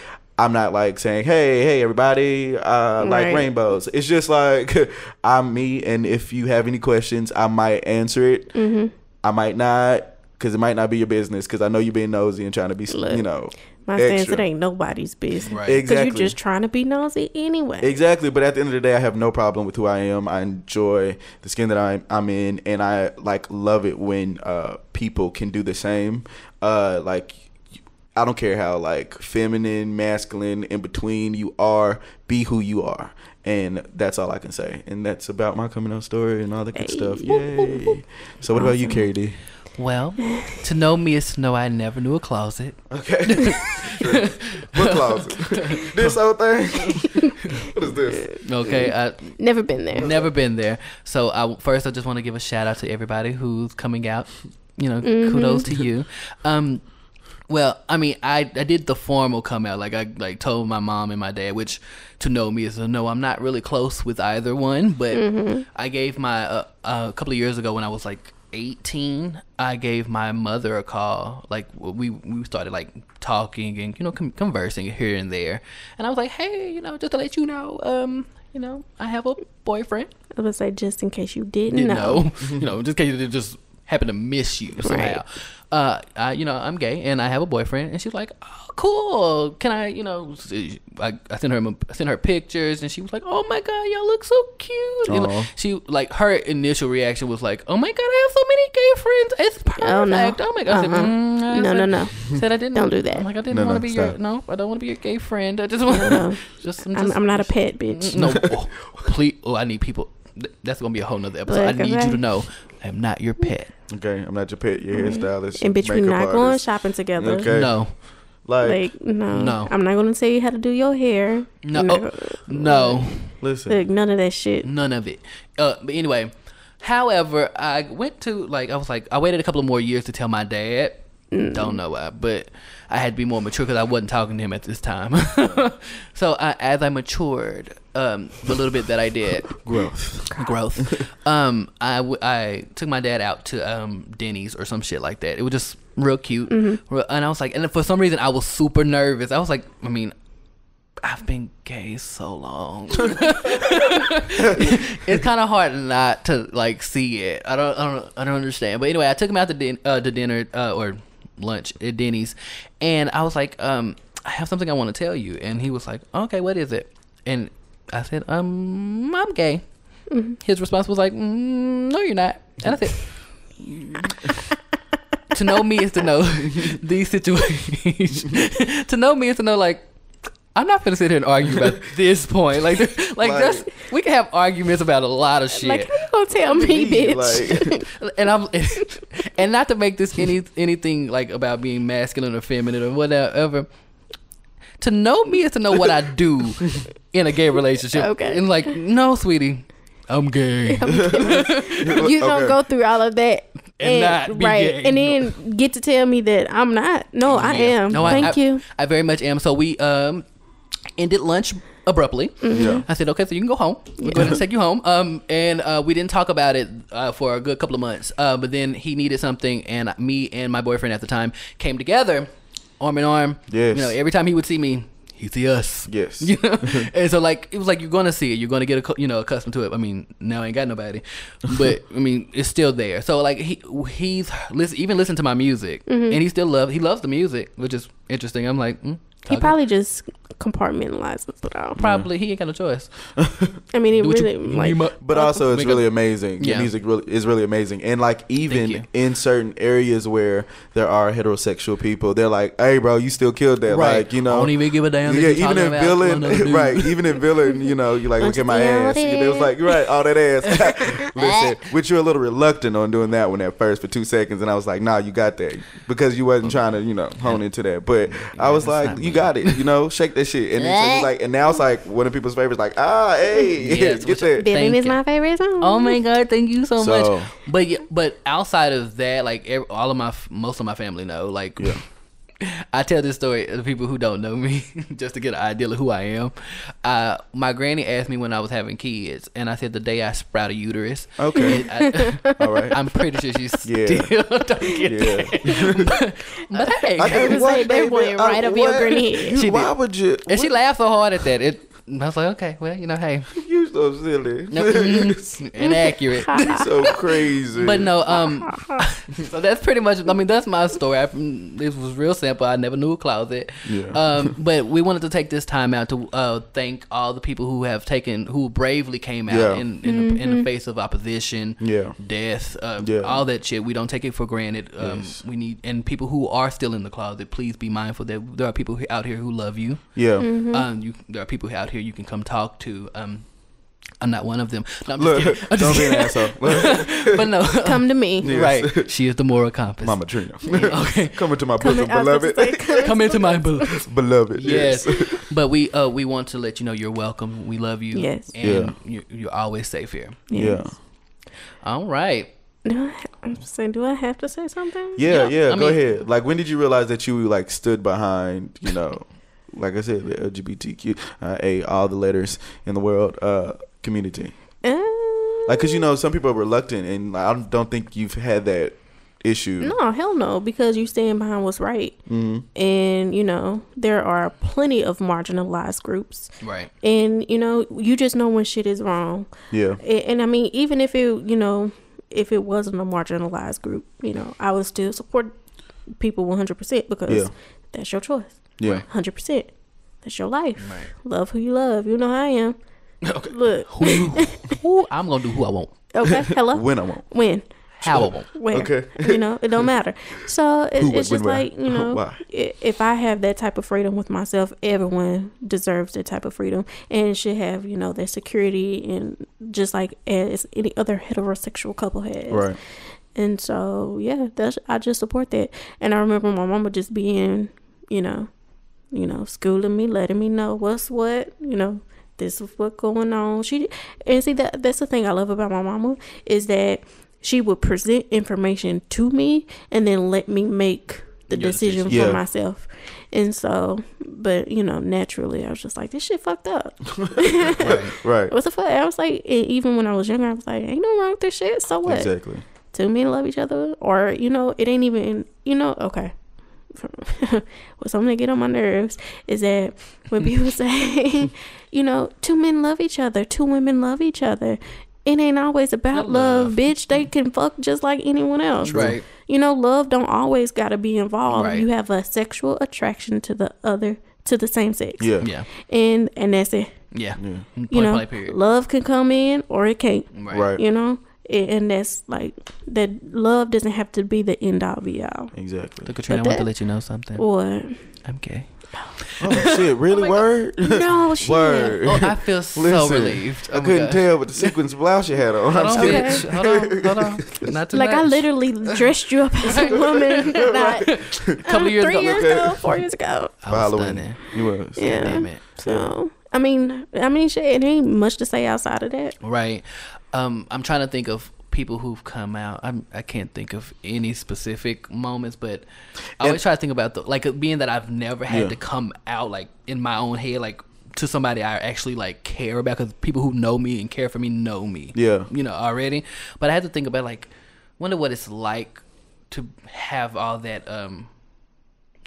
I'm not like saying, "Hey, hey, everybody, uh, like rainbows." It's just like I'm me, and if you have any questions, I might answer it. I might not, because it might not be your business. Because I know you're being nosy and trying to be, Look, you know, My stance, extra. it ain't nobody's business. Right. Because you're just trying to be nosy anyway. Exactly, but at the end of the day, I have no problem with who I am. I enjoy the skin that I'm, I'm in, and I like love it when uh, people can do the same. Uh, like, I don't care how like feminine, masculine, in between you are. Be who you are, and that's all I can say. And that's about my coming out story and all that good Hey. stuff. Yay! So, what about you, Kerry D? Well, to know me is to know I never knew a closet. Okay, what closet? this whole thing. what is this? Okay, I Never been there. never been there. So I first I just want to give a shout out to everybody who's coming out. You know, kudos to you. Um, well, I mean, I I did the formal come out. Like I like told my mom and my dad, which to know me is to know I'm not really close with either one. But I gave my uh, a couple of years ago when I was like 18, I gave my mother a call. Like we we started like talking and you know con- conversing here and there. And I was like, hey, you know, just to let you know, um, you know, I have a boyfriend. I was like, just in case you didn't, Didn't know. know, you know, just in case it just happen to miss you somehow. Uh, I, you know, I'm gay and I have a boyfriend, and she's like, "Oh, cool. Can I, you know?" I, I sent her I sent her pictures, and she was like, "Oh my god, y'all look so cute." And, she like her initial reaction was like, "Oh my god, I have so many gay friends. It's perfect. Oh, no. Oh my god." I said. "Mm," No, said- no, no. Said I didn't. Don't do that. I'm like I didn't No, want no, to be your stop. no. I don't want to be your gay friend. I just want No. just I'm, just, I'm not a pet, bitch. no. Oh, please. Oh, I need people. That's gonna be a whole nother episode. Look, I need okay. you to know I am not your pet. Okay, I'm not your pet, your hairstylist, And bitch, we makeup not going shopping together. Okay. No, Like, Like no, No. I'm not gonna tell you how to do your hair. no, I'm oh, no. listen. Look, none of that shit. None of it. Uh, but anyway, however, I went to like I was like I waited a couple of more years to tell my dad. Don't know why, but I had to be more mature because I wasn't talking to him at this time. so I, as I matured, um, the little bit that I did, Growth. growth. Um, I, w- I took my dad out to um Denny's or some shit like that. It was just real cute, Real- and I was like, and for some reason I was super nervous. I was like, I mean. I've been gay so long. it's kind of hard not to like see it. I don't, I don't, I don't understand. But anyway, I took him out to, din- uh, to dinner uh, or lunch at Denny's, and I was like, um, I have something I want to tell you, and he was like, okay, what is it? And I said, um, I'm gay. His response was like, mm, no, you're not. And I said. to know me is to know these situations. to know me is to know like I'm not gonna sit here and argue about this point. Like, like, Like- there's, we can have arguments about a lot of shit. Like, how you gonna tell me, bitch? Like, and I'm, and not to make this any anything like about being masculine or feminine or whatever. To know me is to know what I do in a gay relationship. Okay. And like, no, sweetie, I'm gay. you don't Okay. go through all of that And not be right, gay. and then get to tell me that I'm not. No, I am. No, I- Thank I, you. I very much am. So we um ended lunch abruptly. Yeah. I said, okay, so you can go home. We're going to take you home. Um, and uh, we didn't talk about it uh, for a good couple of months. Uh, but then he needed something, and me and my boyfriend at the time came together, arm in arm. Yes. You know, every time he would see me, he'd see us. Yes. You know? and so like it was like you're gonna see it. You're gonna get a, you know accustomed to it. I mean, now I ain't got nobody, but I mean it's still there. So like he he's listen, even listen to my music, and he still love he loves the music, which is interesting. I'm like. Mm, He probably just compartmentalizes it all. Probably he ain't got no choice. I mean, it Do what you- really like you mu- But also, it's Make really a- amazing. Your Yeah. music really is really amazing, and like you. even in certain areas where there are heterosexual people, they're like, "Hey, bro, you still killed that." Right. Like, you know, I don't even give a damn that Yeah, you even talking in about villain, dude. right? Even in villain, you know, you like Want look at my to see how ass. it It was like, right, all that ass. Listen, which you're a little reluctant on doing that one at first for two seconds, and I was like, nah, you got that because you wasn't mm-hmm. trying to, you know, hone into that. But I was that's like, not you me. got it, you know, shake that shit, and then so you like, and now it's like one of people's favorites, like, ah, hey, Yes, get which- that. Villain is my favorite song. Oh my god, thank you so, So- much. But yeah, but outside of that, like all of my most of my family know. Like, Yeah. I tell this story to people who don't know me just to get an idea of who I am. Uh, my granny asked me when I was having kids, and I said the day I sprout a uterus. Okay. And I, All right. I'm pretty sure she's Yeah. still don't get Yeah. that. but, but hey, I can- was what, like, that baby? went I- right up your granny. You- She Why did. would you? and she laughed so hard at that. It, I was like, okay, well, you know, hey, You so silly. no, inaccurate. so crazy. But no, um, so that's pretty much. I mean, that's my story. I, this was real simple. I never knew a closet. Yeah. Um, but we wanted to take this time out to uh, thank all the people who have taken, who bravely came out Yeah. in in, the, in the face of opposition, Yeah. death, uh, Yeah. all that shit. We don't take it for granted. Um, Yes. We need and people who are still in the closet. Please be mindful that there are people out here who love you. yeah. Um, you there are people out here you can come talk to. Um, I'm not one of them. No, I'm Look, just kidding. I'm don't just be an kidding. asshole. but no, Come to me. Yes. right. She is the moral compass. Mama Trina. Okay. come to my Come bosom, in- I was about to beloved. say, Come into my booth. beloved. Yes, but we uh we want to let you know you're welcome. We love you. Yes. and Yeah. you're, you're always safe here. Yeah. All right. Do I, I'm saying, do I have to say something? Yeah, Yeah, yeah. I go mean- ahead. Like, when did you realize that you like stood behind, you know, like I said, the LGBTQ, uh, a all the letters in the world uh, community? Uh, Like, cause you know, some people are reluctant, and I don't- don't think you've had that issue. no, hell no, because you stand behind what's right, hmm and you know there are plenty of marginalized groups, Right. and you know you just know when shit is wrong. Yeah. and, and I mean, even if it, you know, if it wasn't a marginalized group, you know, I would still support people 100% because Yeah. that's your choice. Yeah. 100%. That's your life. Right. Love who you love. You know how I am. Okay. Look. Who, you- who I'm gonna do who I want, Okay. Hello. When I want. when? how I want. Where? Okay. You know, it don't matter. So it, Who, it's when, just where? like you know, Why? if I have that type of freedom with myself, everyone deserves that type of freedom and should have you know their security and just like as any other heterosexual couple has. Right. And so yeah, that's I just support that. And I remember my mama just being, you know, you know, schooling me, letting me know what's what, you know, this is what going on. She and see that that's the thing I love about my mama is that she would present information to me and then let me make the Your decision decision. for myself. And so, but you know, naturally, I was just like, this shit fucked up. Right. Right. What's the fuck? I was like, even when I was younger, I was like, ain't no wrong with this shit. So what? Exactly. two men love each other or you know it ain't even you know okay what's something to get on my nerves is that when people say you know two men love each other two women love each other it ain't always about love. love. bitch they mm. can fuck just like anyone else Right. you know love don't always gotta be involved Right. you have a sexual attraction to the other to the same sex Yeah. Yeah. and and that's it Yeah. Yeah. Point you know blank period. love can come in or it can't Right. Right. you know A- and that's like that love doesn't have to be the end all be all Exactly. Look, Katrina, I want to let you know something. or I'm gay. Oh shit! Really? Oh Word? no shit Word. Oh, I feel so Listen, relieved. Oh I Oh my couldn't gosh. tell with the sequence blouse you had on. Hold I'm on, scared. Okay. bitch. Hold on, hold on. Not too like I literally dressed you up as a woman not a couple of years three ago. years Okay. ago four years ago I was Following. stunning. You was. yeah Damn it. so I mean I mean shit it ain't much to say outside of that Right. Um, I'm trying to think of people who've come out. I'm, I can't think of any specific moments, but I always try to think about the like uh, being that I've never had Yeah. to come out like in my own head, like to somebody I actually like care about. Because people who know me and care for me know me. Yeah. you know already. But I had to think about like, wonder what it's like to have all that. Um,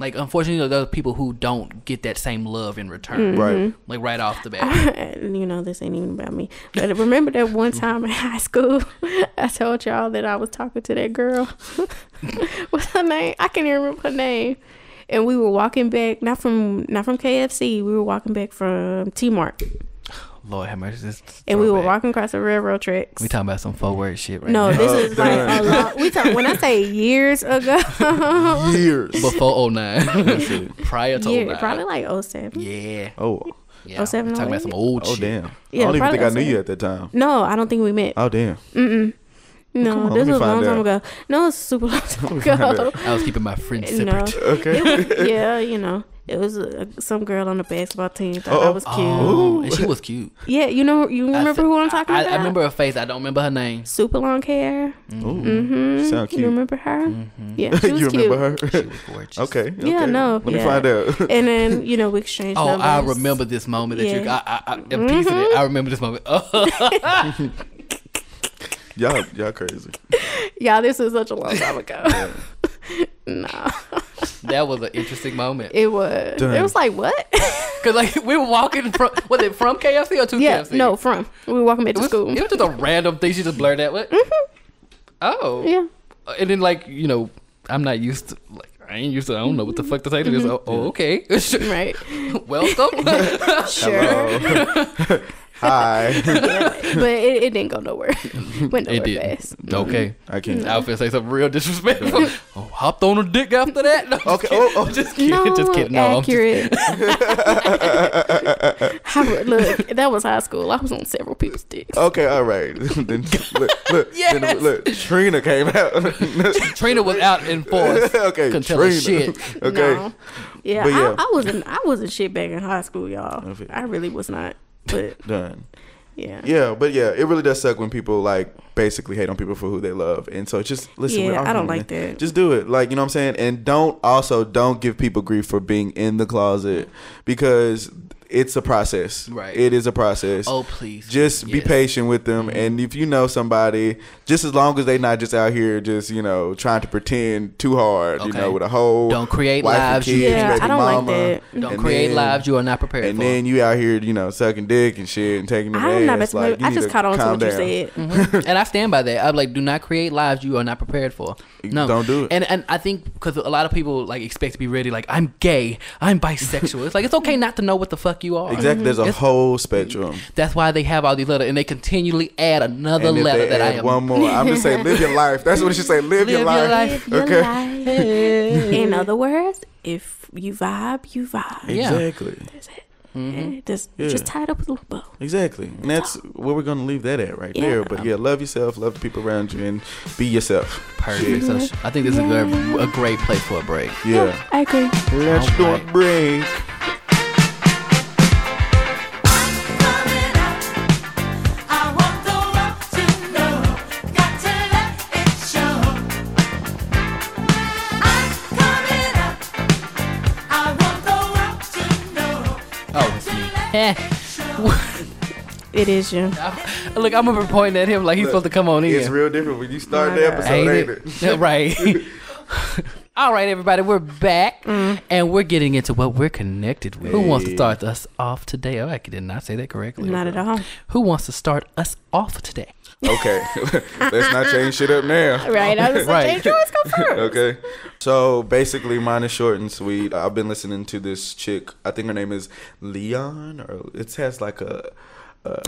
like unfortunately, there are people who don't get that same love in return. Mm-hmm. Right. Like right off the bat. and you know this ain't even about me. But remember that one time in high school I told y'all that I was talking to that girl. What's her name? I can't even remember her name. And we were walking back not from not from KFC we were walking back from T Mart Lord have mercy. this and we were throwback. walking across the railroad tracks We talking about some four word shit right no now. this Oh, is like a lot we talk when I say years ago Years. Before 09. Prior to oh yeah 09. probably like 07 Yeah. Oh. yeah. 07, Talking about some old Oh shit. damn. Yeah, I don't even probably think I knew you at that time. no I don't think we met Oh damn. Mm-mm. No, Come on, this was a long find time out. ago. No, it's a super long time ago. I was keeping my friends No, separate. Okay. it was, yeah, you know, it was uh, some girl on the basketball team thought I Uh-oh. was cute. Oh, and she was cute. Yeah, you know, you remember said- who I'm talking I, about? I remember her face. I don't remember her name. super long hair. Ooh. Mm-hmm. Sound cute. You remember her? Mm-hmm. Yeah, she was you cute. remember She her? was gorgeous. okay. Yeah, no, Let me yeah. find out. And then you know we exchanged. Oh, numbers. I remember this moment that you. Yeah. I, I, I, a piece of it. I remember this moment. Oh, y'all, y'all crazy. Yeah, this was such a long time ago. nah, that was an interesting moment. it was. Done. It was like what? Cause like we were walking from. Was it from KFC or to yeah, KFC? no, from we were walking back It to was, school. it was just a random thing. She just blurred out. What? Mm-hmm. Oh. yeah. And then like you know, I'm not used to like. I ain't used to. I don't know what the fuck to say to this. Mm-hmm. Oh, oh, okay. Right. Welcome. Sure. Hello. Hi. but it, it didn't go nowhere. Went nowhere it did. fast. Okay. Mm-hmm. I can't. I was gonna say something real disrespectful. oh, hopped on a dick after that. No, Okay. Oh, oh. just kidding. No, just kidding. No, I'm just- accurate. I, look, that was high school. I was on several people's dicks. Okay, all right. then look, look, Yes. then, look, Trina came out. Trina was out in force. okay, Couldn't Trina. shit. Okay. No. Yeah, yeah. I, I wasn't. I wasn't shit back in high school, y'all. I really was not. But Done. yeah, Yeah, but yeah, it really does suck when people like basically hate on people for who they love, and so just listen. Yeah, I don't like that. Just do it, like you know what I'm saying, and don't also don't give people grief for being in the closet because it's a process. Right. It is a process. Oh, please. Just be Yes. Mm-hmm. patient with them, and if you know somebody, just as long as they not just out here just you know trying to pretend too hard, okay. you know, with a whole Don't create wife and lives you- kids, Yeah, I don't like that. Don't create then- lives you are not prepared for. And for. then you out here, you know, sucking dick and shit and taking the I'm not ass. messing Like, with you I just caught on to calm what you down. said. Mhm. and I stand by that. I'm like, do not create lives you are not prepared for. No, Don't do it. And and I think because a lot of people like expect to be ready. Like I'm gay, I'm bisexual. it's like it's okay not to know what the fuck you are. Exactly. There's a It's- whole spectrum. That's why they have all these letters, and they continually add another And if letter they that I add am. one more, I'm just saying, live your life. That's what it should say. Live, your, Live your life. life. Live your life. In other words, if you vibe, you vibe. Yeah. Exactly. That's it. Mm-hmm. Just Yeah. just tie it up with a little bow. Exactly. And that's where we're gonna leave that at right Yeah. there. But yeah, love yourself, love the people around you, and be yourself. Perfect. So sh- I think this is a, good, a great place for a break. Yeah. I agree. Let's do a break. It's. It is you. Look, I'm gonna be pointing at him like he's supposed to come on in. It's real different when you start the episode, Ain't ain't it? it? Yeah, right. All right, everybody, we're back, mm. and we're getting into what we're connected with. Who wants to start us off today? Oh, I did not say that correctly. Not at all. Who wants to start us off today? Okay. Let's not change shit up now. Right. I was Right. like, yours go first. Okay. So basically, mine is short and sweet. I've been listening to this chick. I think her name is Leon, or it has like a.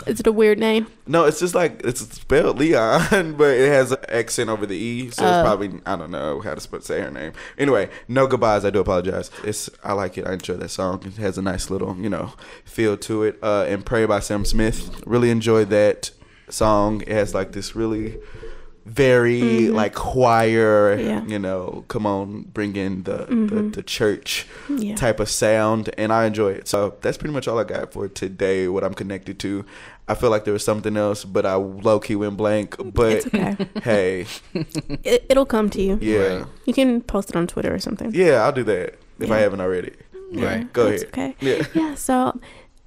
Is it a weird name? No, it's just like it's spelled Leon, but it has an accent over the e, so it's Oh. probably I don't know how to say her name. Anyway, no goodbyes. I do apologize. It's I like it. I enjoy that song. It has a nice little you know feel to it. Uh, and "Pray" by Sam Smith. Really enjoyed that song. It has like this really very like choir, Mm-hmm. Yeah. you know, come on, bring in the the, the church Mm-hmm. Yeah. type of sound, and I enjoy it. So that's pretty much all I got for today. What I'm connected to. I feel like there was something else, but I low key went blank. But okay. hey, It, it'll come to you. yeah, Right. You can post it on Twitter or something. yeah, I'll do that if I haven't already. Right. Go ahead. Okay. Yeah. Yeah. So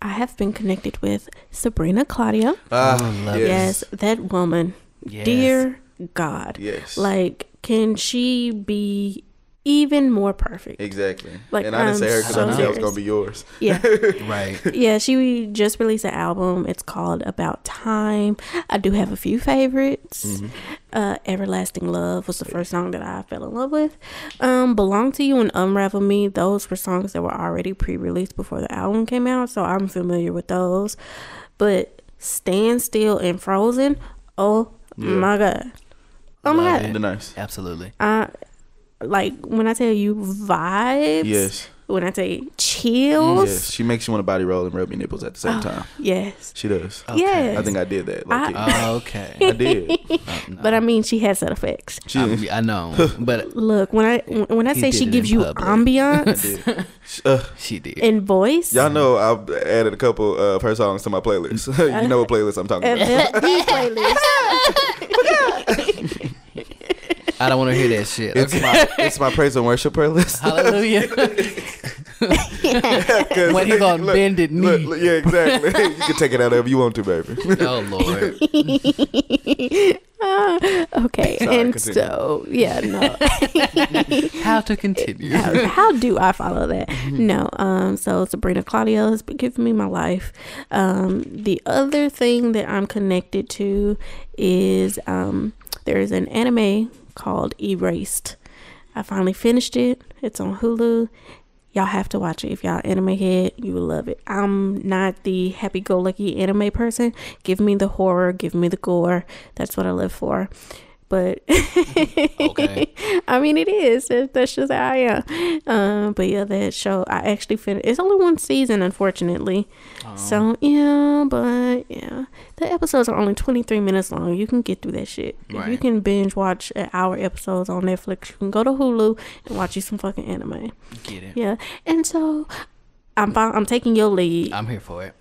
I have been connected with Sabrina Claudio. Ah, Yes, yes, that woman. Yes. Dear God. yes, Like, can she be even more perfect? exactly. Like, and I didn't I'm say her because I so knew that was gonna be yours. Yeah. Right. yeah, she just released an album. It's called About Time. I do have a few favorites. Mm-hmm. Uh, Everlasting Love was the first song that I fell in love with. Um, Belong to You and Unravel Me, those were songs that were already pre released before the album came out, so I'm familiar with those. But Stand Still and Frozen, oh Yeah. my God. Oh my Love God. it. The nice. Absolutely. I, like, when I tell you vibes, Yes. when I say chills, Yes. She makes you want to body roll and rub your nipples at the same time. yes. She does. Yes. I think I did that. Low I- key. I, Okay. did. But I mean, she has that effects. She I, I know, but Look, when I when I say she gives you public. ambiance did. Uh, she did. and voice, y'all know I've added a couple of her songs to my playlist. you know what playlist I'm talking and about. the, the playlist. I don't want to hear that shit. It's Okay. my it's my praise and worship playlist. Hallelujah. 'Cause- When he's on bended look, knee. look, yeah, exactly. you can take it out if you want to, baby. oh Lord. okay, Sorry, and continue. so yeah, no. How to continue? how, how do I follow that? No. Um. So Sabrina Claudio has been giving me my life. Um. The other thing that I'm connected to is um. There is an anime called Erased. I finally finished it. It's on Hulu. Y'all have to watch it. If y'all anime head, you will love it. I'm not the happy-go-lucky anime person. Give me the horror. Give me the gore. That's what I live for. But Okay. I mean, it is. That's just how I am. Um, but yeah, that show I actually finished. It's only one season, unfortunately. So yeah, but yeah, the episodes are only twenty three minutes long. You can get through that shit. If You can binge watch an hour episodes on Netflix. You can go to Hulu and watch you some fucking anime. Get it. Yeah, and so I'm I'm taking your lead I'm here for it.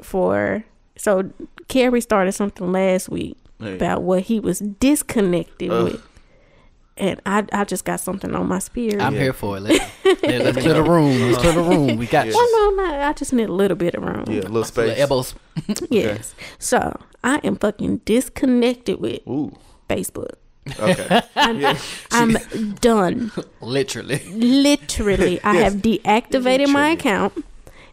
for. So Kerry started something last week Hey. about what he was disconnected Ugh. with. and I I just got something on my spirit. I'm here for it. Let's, let, us clear the room. Let's clear the room. We got Yeah. well, no, no, I just need a little bit of room. Yeah, a little Little space. elbows. Yes. So I am fucking disconnected with Ooh. Facebook. Okay. yeah. I'm done. Literally. Literally, I have deactivated my account.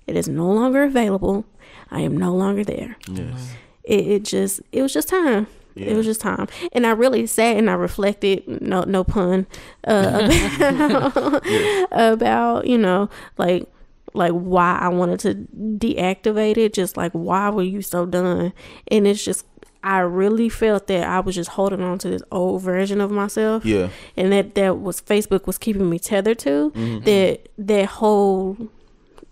It is no longer available. I am no longer there. Yes. It, it just, it was just time. Yeah. It was just time, and I really sat and I reflected. No, no pun. Uh, about, about you know, like, like why I wanted to deactivate it. Just like why were you so done? And it's just, I really felt that I was just holding on to this old version of myself Yeah. and that that was Facebook was keeping me tethered to that that whole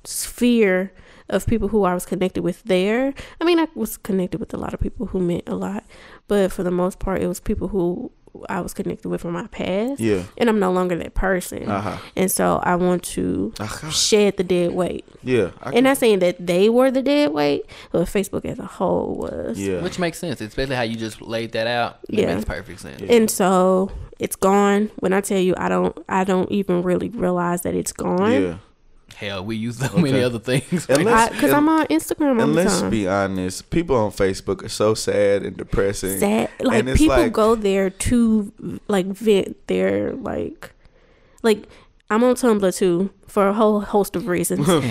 sphere of people who I was connected with there. I mean, I was connected with a lot of people who meant a lot, but for the most part, it was people who I was connected with from my past. Yeah. And I'm no longer that person. Uh-huh. And so I want to Uh-huh. shed the dead weight. Yeah. And I And not saying that they were the dead weight, but Facebook as a whole was. yeah. Which makes sense, especially how you just laid that out. It Yeah. makes perfect sense. And so it's gone. When I tell you I don't I don't even really realize that it's gone. yeah. Hell, we use so many other things. Because I'm on Instagram all And let's time. be honest, people on Facebook are so sad and depressing. Sad, like And people like- go there to like vent their like, like I'm on Tumblr too for a whole host of reasons. I'm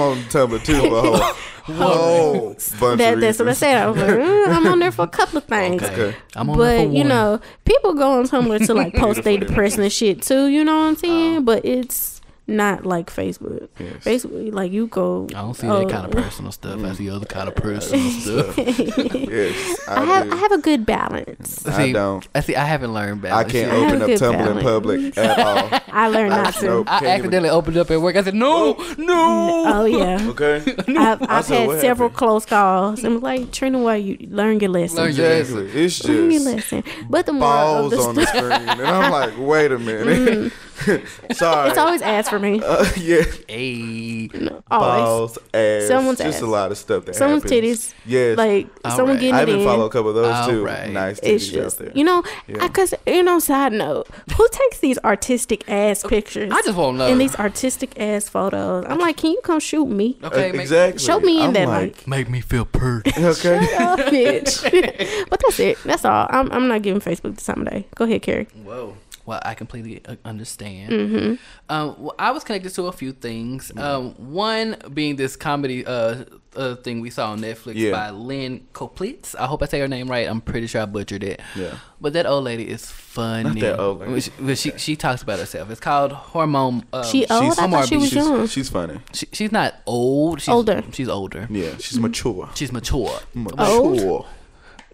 on Tumblr too for a whole, whole bunch that, of that's what I said. I was like, mm, I'm on there for a couple of things. Okay. I'm on But for you know, people go on Tumblr to like post their depressing and shit too. You know what I'm saying? but it's not like Facebook. Yes. Facebook, like you go. I don't see oh, that kind of uh, personal stuff. I see other kind of personal stuff. Yes, I, I have do. I have a good balance. I See, don't. I see. I haven't learned I can't yet. open a up good Tumblr in public at all. I learned not to. Nope. I Can't even- accidentally opened up at work. I said, "No, no." Oh yeah. Okay. I've, I I've said, had several happened? close calls. I'm like, Trina, why you learn your lesson? Learn your- Exactly. It's Learn your just lesson. But the more of balls the on the screen, and I'm like, wait a minute. Mm. Sorry. it's always ass for me. uh, yeah. Hey, Always. Balls, ass, Someone's just ass. a lot of stuff that Someone's happens. titties. Yes. Like All someone right. getting I it even in. follow a couple of those All too. right. Nice It's titties just out there. you know, Yeah. because you know. Side note, who takes these artistic ass pictures? I just want to know. and these artistic ass photos. I'm like, can you come shoot me? okay, Uh, make, exactly. Show me in I'm that like, like. make me feel pretty. Okay. Oh, bitch. but that's it. That's all. I'm, I'm not giving Facebook the time of day. Go ahead, Kerry. Whoa. Well, I completely uh, understand. Mm-hmm. Um, well, I was connected to a few things. Um, one being this comedy uh, uh thing we saw on Netflix Yeah. by Lynne Koplitz. I hope I say her name right. I'm pretty sure I butchered it. Yeah. But that old lady is funny. Not that old lady. She, she, she talks about herself. It's called hormone. Um, She old? I thought she was she's, young. she's funny. she, she's not old. She's Older. She's older. Yeah, she's mature. She's mature. Mature.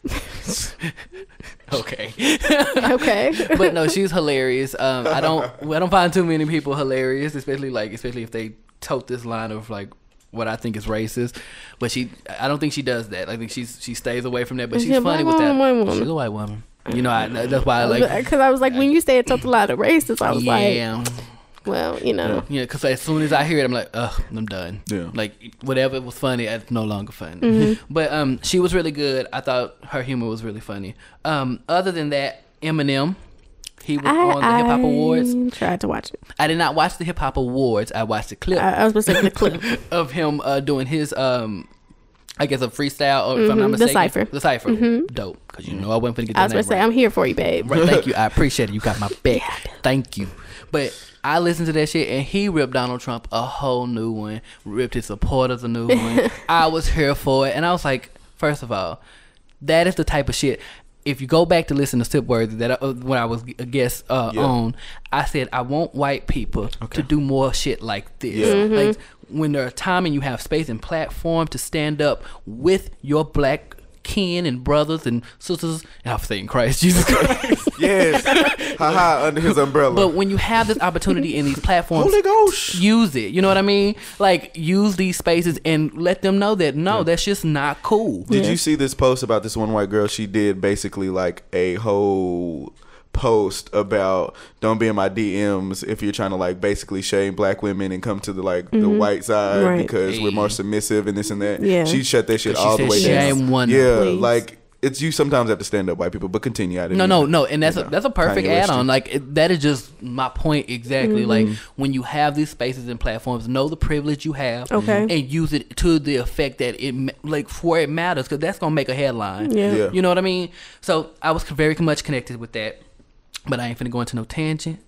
Okay. Okay. but no, she's hilarious. Um, I don't, I don't find too many people hilarious, especially like, especially if they tote this line of like what I think is racist. But she, I don't think she does that. I think she's she stays away from that. But she's she funny with that. woman white woman? She's a white woman. You know, I, that's why I like. Because I was like, when you said it took a lot of racist, I was like, Yeah, well, you know. yeah. Because as soon as I hear it, I'm like, ugh, I'm done. Yeah. Like whatever was funny, it's no longer funny. Mm-hmm. But um, she was really good. I thought her humor was really funny. Um, other than that, Eminem. He was I, on the Hip Hop Awards. I tried to watch it. I did not watch the Hip Hop Awards. I watched the clip I, I was supposed to say the clip. of him uh, doing his, um, I guess, a freestyle, or if I'm not Mhm, the mistaken. cipher. The cipher. Dope. Because you know I wasn't going to get I was gonna name say, right. I'm here for you, babe. Right, thank you. I appreciate it. You got my back. Thank you. But I listened to that shit and he ripped Donald Trump a whole new one. Ripped his supporters a new one. I was here for it. And I was like, first of all, that is the type of shit. If you go back to listen to Sipworthy that I, uh, when I was a guest uh, Yeah. on, I said I want white people to do more shit like this. Yeah. Mm-hmm. Like when there are time and you have space and platform to stand up with your black kin and brothers and sisters. And I'm saying Christ, Jesus Christ. Yes. Haha, under his umbrella. But when you have this opportunity in these platforms, Holy Ghost. use it. You know what I mean? Like use these spaces and let them know that no, that's just not cool. Did Yeah. you see this post about this one white girl? She did basically like a whole post about don't be in my DMs if you're trying to like basically shame black women and come to the like the white side Mm-hmm. Right. because we're more submissive and this and that. Yeah. She shut that shit all the way down. ain't one. Yeah, Please. like it's you sometimes have to stand up white people, but continue. I didn't No, no, to, no, and that's you a know, that's a perfect add-on. Like it, that is just my point exactly. Like Mm-hmm. when you have these spaces and platforms, know the privilege you have, Okay. and use it to the effect that it like for it matters because that's gonna make a headline. Yeah. Yeah. you know what I mean. So I was very much connected with that, but I ain't finna go into no tangent.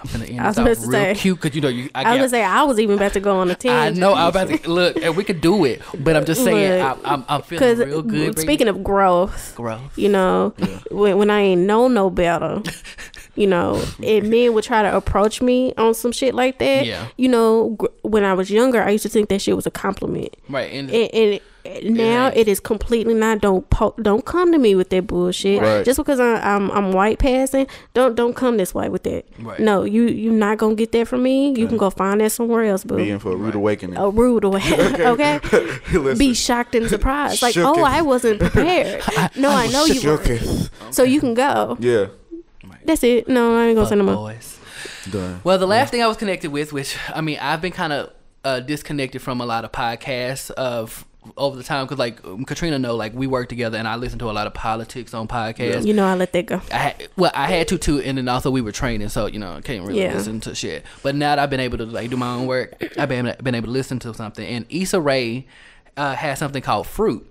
I'm gonna end I was this off to real say- cute because you know you. I, I was gonna say I was even about to go on a I tangent. know I was about to look, and we could do it, but I'm just saying I, Look, I'm, I'm feeling real good. Speaking of growth, growth, you know, when, when I ain't know no better, you know, and men would try to approach me on some shit like that. Yeah. You know, gr- when I was younger, I used to think that shit was a compliment. right? And, And, and now ain't. it is completely not. Don't po- don't come to me with that bullshit. Right. Just because I, I'm I'm white passing, don't don't come this way with that. Right. No, you you're not gonna get that from me. You can go find that somewhere else. But be for a rude awakening. a rude way. okay. Listen. Be shocked and surprised. Like, oh, I wasn't prepared. no, I know you were. Shooketh. So you can go. Yeah, That's it. No, I ain't gonna fuck send them up. boys. done. Well, the last thing I was connected with, which I mean, I've been kind of uh, disconnected from a lot of podcasts of over the time because, like um, Katrina, know like we work together, and I listen to a lot of politics on podcasts. You know, I let that go. I had, well, I had to too, and then also we were training, so you know, I can't really Yeah. listen to shit. But now that I've been able to like do my own work, I've been been able to listen to something. And Issa Rae uh, has something called Fruit,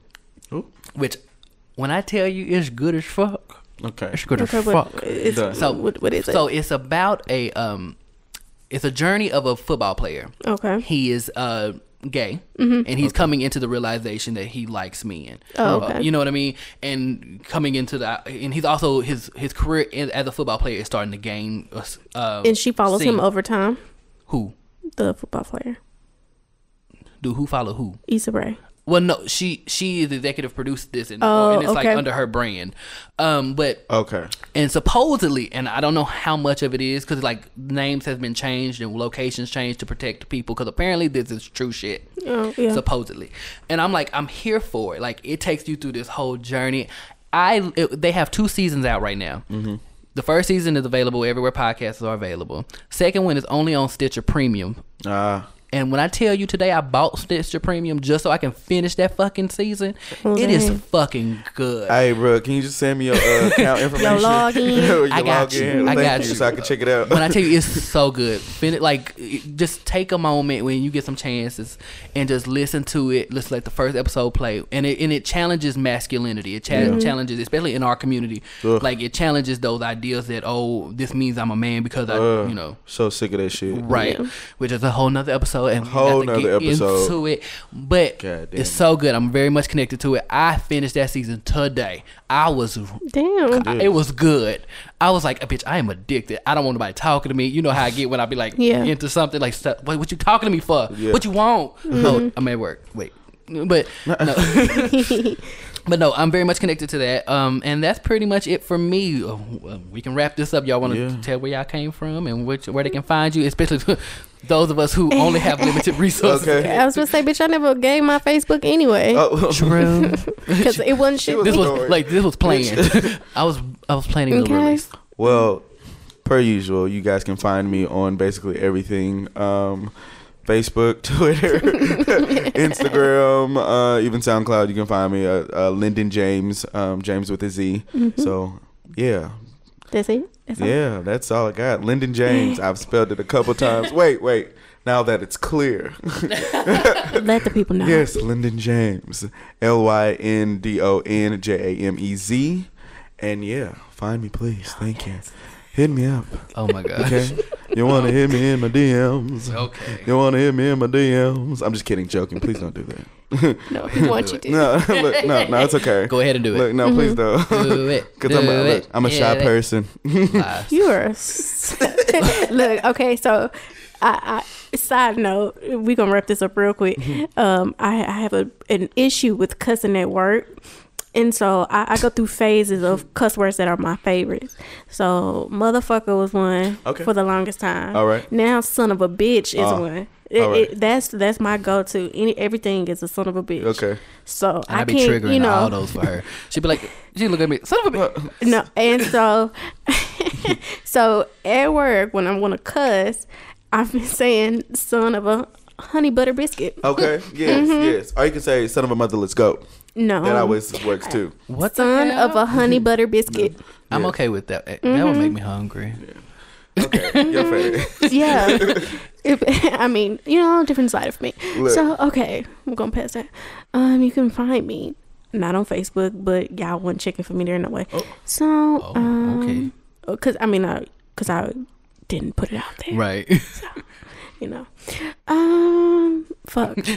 Ooh. which when I tell you it's good as fuck, Okay. it's good Okay, as fuck. it's, So what, what is it? So it's about a um, it's a journey of a football player. okay. He is uh gay, and he's coming into the realization that he likes men. Mm-hmm. Oh, Uh, you know what I mean? And coming into that, and he's also his his career in, as a football player is starting to gain. Uh, uh, And she follows him over time. Who The football player, do who follow who? Issa Rae. Well, no, she she is executive produced this, and, Oh, and it's like under her brand. Um, but Okay. and supposedly, and I don't know how much of it is because like names have been changed and locations changed to protect people because apparently this is true shit. Oh, yeah. Supposedly, and I'm like, I'm here for it. Like it takes you through this whole journey. I it, they have two seasons out right now. The first season is available everywhere podcasts are available. Second one is only on Stitcher Premium. Ah. And when I tell you today, I bought Stitcher Premium just so I can finish that fucking season. Oh, it is fucking good. Hey, bro, can you just send me your uh, account information? login. Your login. I got you. login. I Thank got you. you. So I can check it out. when I tell you it's so good, fin- like just take a moment when you get some chances and just listen to it. Let's let the first episode play, and it and it challenges masculinity. It cha- challenges, especially in our community, Ugh. like it challenges those ideas that oh, this means I'm a man because I, Uh, you know. so sick of that shit. Right, Yeah. which is a whole nother episode, and we Whole have to get episode. into it. But it's so good. I'm very much connected to it. I finished that season today. I was Damn. I- it was good. I was like, bitch, I am addicted. I don't want nobody talking to me. You know how I get when I be like Yeah. into something like, stuff. What, what you talking to me for? Yeah. What you want? Mm-hmm. Oh, I'm at work. Wait, but no. but no, I'm very much connected to that. Um, and that's pretty much it for me. Uh, We can wrap this up. Y'all want to Yeah. tell where y'all came from and which where they can find you, especially those of us who only have limited resources. Okay. I was gonna say, bitch, I never gave my Facebook anyway Oh, True. because it wasn't shit. was this was like this was planned. I was I was planning the release. Well, per usual, you guys can find me on basically everything. Um, Facebook, Twitter, Instagram, uh, even SoundCloud. You can find me at uh, Lyndon Jamez, um, James with a Z. So yeah, That's it. That's all. yeah, that's all I got. Lyndon Jamez. I've spelled it a couple times. Wait, wait. Now that it's clear. Let the people know. Yes, Lyndon Jamez. L Y N D O N J A M E Z. And yeah, find me, please. Oh, Thank you. Hit me up. Oh my god. Okay. you want to hit me in my DMs? Okay. You want to hit me in my DMs? I'm just kidding, joking. Please don't do that. No, he wants you to. no, look, no, no, it's okay. Go ahead and do it. Look, no, please don't. Do it. Because I'm, a, Do look, it. I'm a shy it. person. Lies. You are. Look, okay, so I, I side note, we're gonna wrap this up real quick. Um, I, I have a an issue with cussing at work. And so I, I go through phases of cuss words that are my favorites. So motherfucker was one Okay. for the longest time. All right. Now son of a bitch is Oh, one. It, all right. it, that's that's my go to. Any everything is a son of a bitch. Okay. So And I I be can't, triggering you know, all those for her. She'd be like, she look at me, son of a bitch. no, and so, so at work when I'm gonna cuss, I've been saying "son of a honey butter biscuit." Okay. Yes, Mm-hmm. yes. Or you can say, son of a mother, let's go. No. That always works too. What the Son hell? of a honey butter biscuit. I'm Yeah. okay with that. That would Mm-hmm. make me hungry. Okay, your favorite. Yeah. If, I mean, you know, different side of me. Look. So, okay, I'm going past that. Um, you can find me not on Facebook, but y'all want chicken for me there no way. So, Oh, um, okay. Because I mean, I because I didn't put it out there, Right. You know. Um, fuck.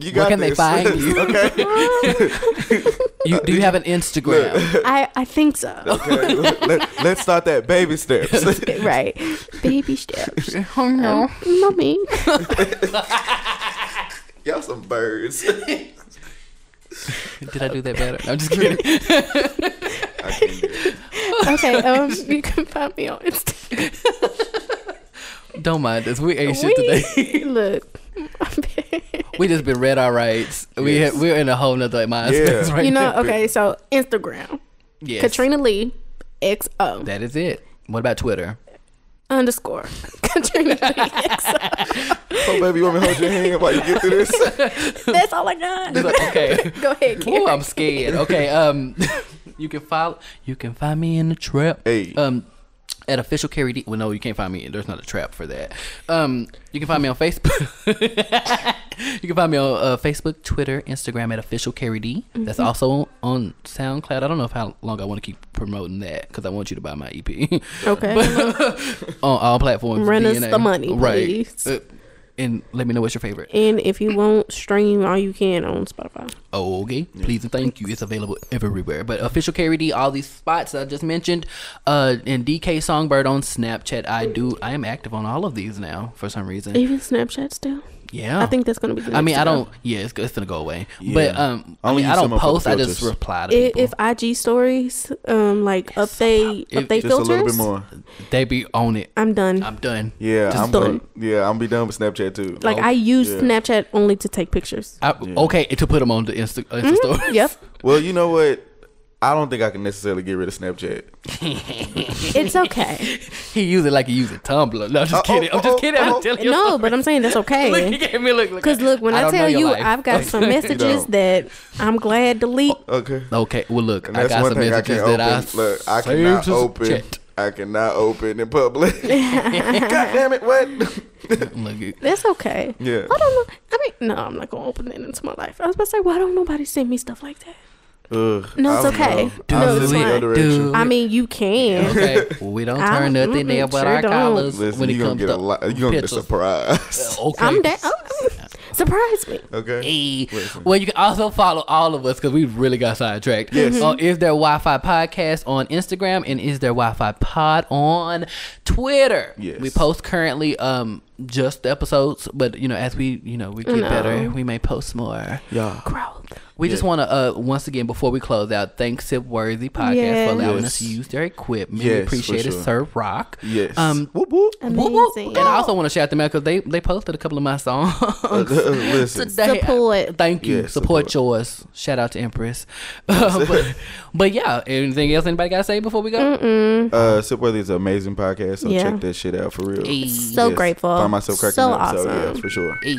You Where can they find you? okay. you, do you have an Instagram? I I think so. okay. Let, us start that baby steps. right, baby steps. oh no. Um, mommy. Y'all some birds. Did I do that better? I'm just kidding. I can't do it. Okay, um, you can find me on Instagram. Don't mind us. We ain't shit today. Look, we just been read our rights. We Yes. ha- we're in a whole nother mind Yeah. space right you know, now. okay, so Instagram, Yes. Katrina Lee, XO That is it. What about Twitter? underscore Katrina Lee. XO. Oh, baby, you want me to hold your hand while you get through this? That's all I got. Like, okay. Go ahead, Ooh, I'm scared. Okay, um, you can follow. You can find me in the trap. Hey. Um, at official Kerry D. Well, no, you can't find me. There's not a trap for that. Um, you can find me on Facebook. you can find me on uh, Facebook, Twitter, Instagram at official Kerry D. That's Mm-hmm. also on SoundCloud. I don't know if how long I want to keep promoting that because I want you to buy my EP Okay. but, on all platforms. Run us the money, right? please. Uh, and let me know what's your favorite. and if you won't stream all you can on Spotify. Oh, okay. Please and thank you. It's available everywhere. But official Kerry D, all these spots I just mentioned, uh, and DK Songbird on Snapchat. I do. I am active on all of these now for some reason. Even Snapchat still. Yeah. I think that's gonna be. The I mean, next I don't. Yeah, it's, it's gonna go away. Yeah. But um, I, Only mean, I don't post. I just reply to If, people. if IG stories, um, like update If- update Just filters, a little bit more. they be on it. I'm done. I'm done. Yeah, Just I'm done. gonna, yeah, I'm be done with Snapchat too. like I use Yeah. Snapchat only to take pictures. I, Okay, to put them on the Insta, Insta Mhm, story. Yep, Well, you know what? I don't think I can necessarily get rid of Snapchat. it's okay. He use it like he use a Tumblr. No, I'm just kidding. oh, I'm just oh, kidding. I'm telling you. No, but I'm saying that's okay. look, he gave me a look. look Because look, when I, don't tell you, life. I've got some messages don't. that I'm glad to delete. Okay. Okay, well look, I that's got some thing I messages that open. I Look, I cannot open. chat. I cannot open in public. God damn it! What? Look, it- That's okay. yeah. I don't know. I mean, no, I'm not gonna open it into my life. I was about to say, why don't nobody send me stuff like that? Ugh, No, it's okay. know. Do I'm it's sitting fine. the other direction. Do- I mean, you can. okay, we don't I- turn nothing there mm-mm, but sure our don't. collars Listen, when it you gonna comes get to a lot. You gonna get a pictures. surprise. Okay. I'm down. Oh, surprise me. Okay. Hey. Well, you can also follow all of us because we really got sidetracked. Yes. Mm-hmm. On Is There Wi-Fi Podcast on Instagram and Is There Wi-Fi Pod on Twitter. Yes. We post currently um just episodes, but you know as we you know we get No. better, we may post more. Yeah. Growth. We just want to uh once again before we close out, thank Sipworthy Podcast Yes. for allowing Yes. us to use their equipment. we Yes, for appreciate it. Sir Rock. Yes. Um, whoop whoop. Whoop, whoop. And I also want to shout them out because they they posted a couple of my songs. Listen. today. Support. Thank you. Yeah, support, support. yours. Shout out to Empress. Uh, but, but yeah, anything else anybody got to say before we go? mm Uh, Sipworthy is an amazing podcast, so Yeah. check that shit out for real. Hey. So grateful. Find myself cracking So up. So awesome. yeah, for sure. Hey.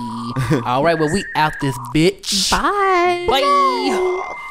All right, well, we out this bitch. Bye. Bye.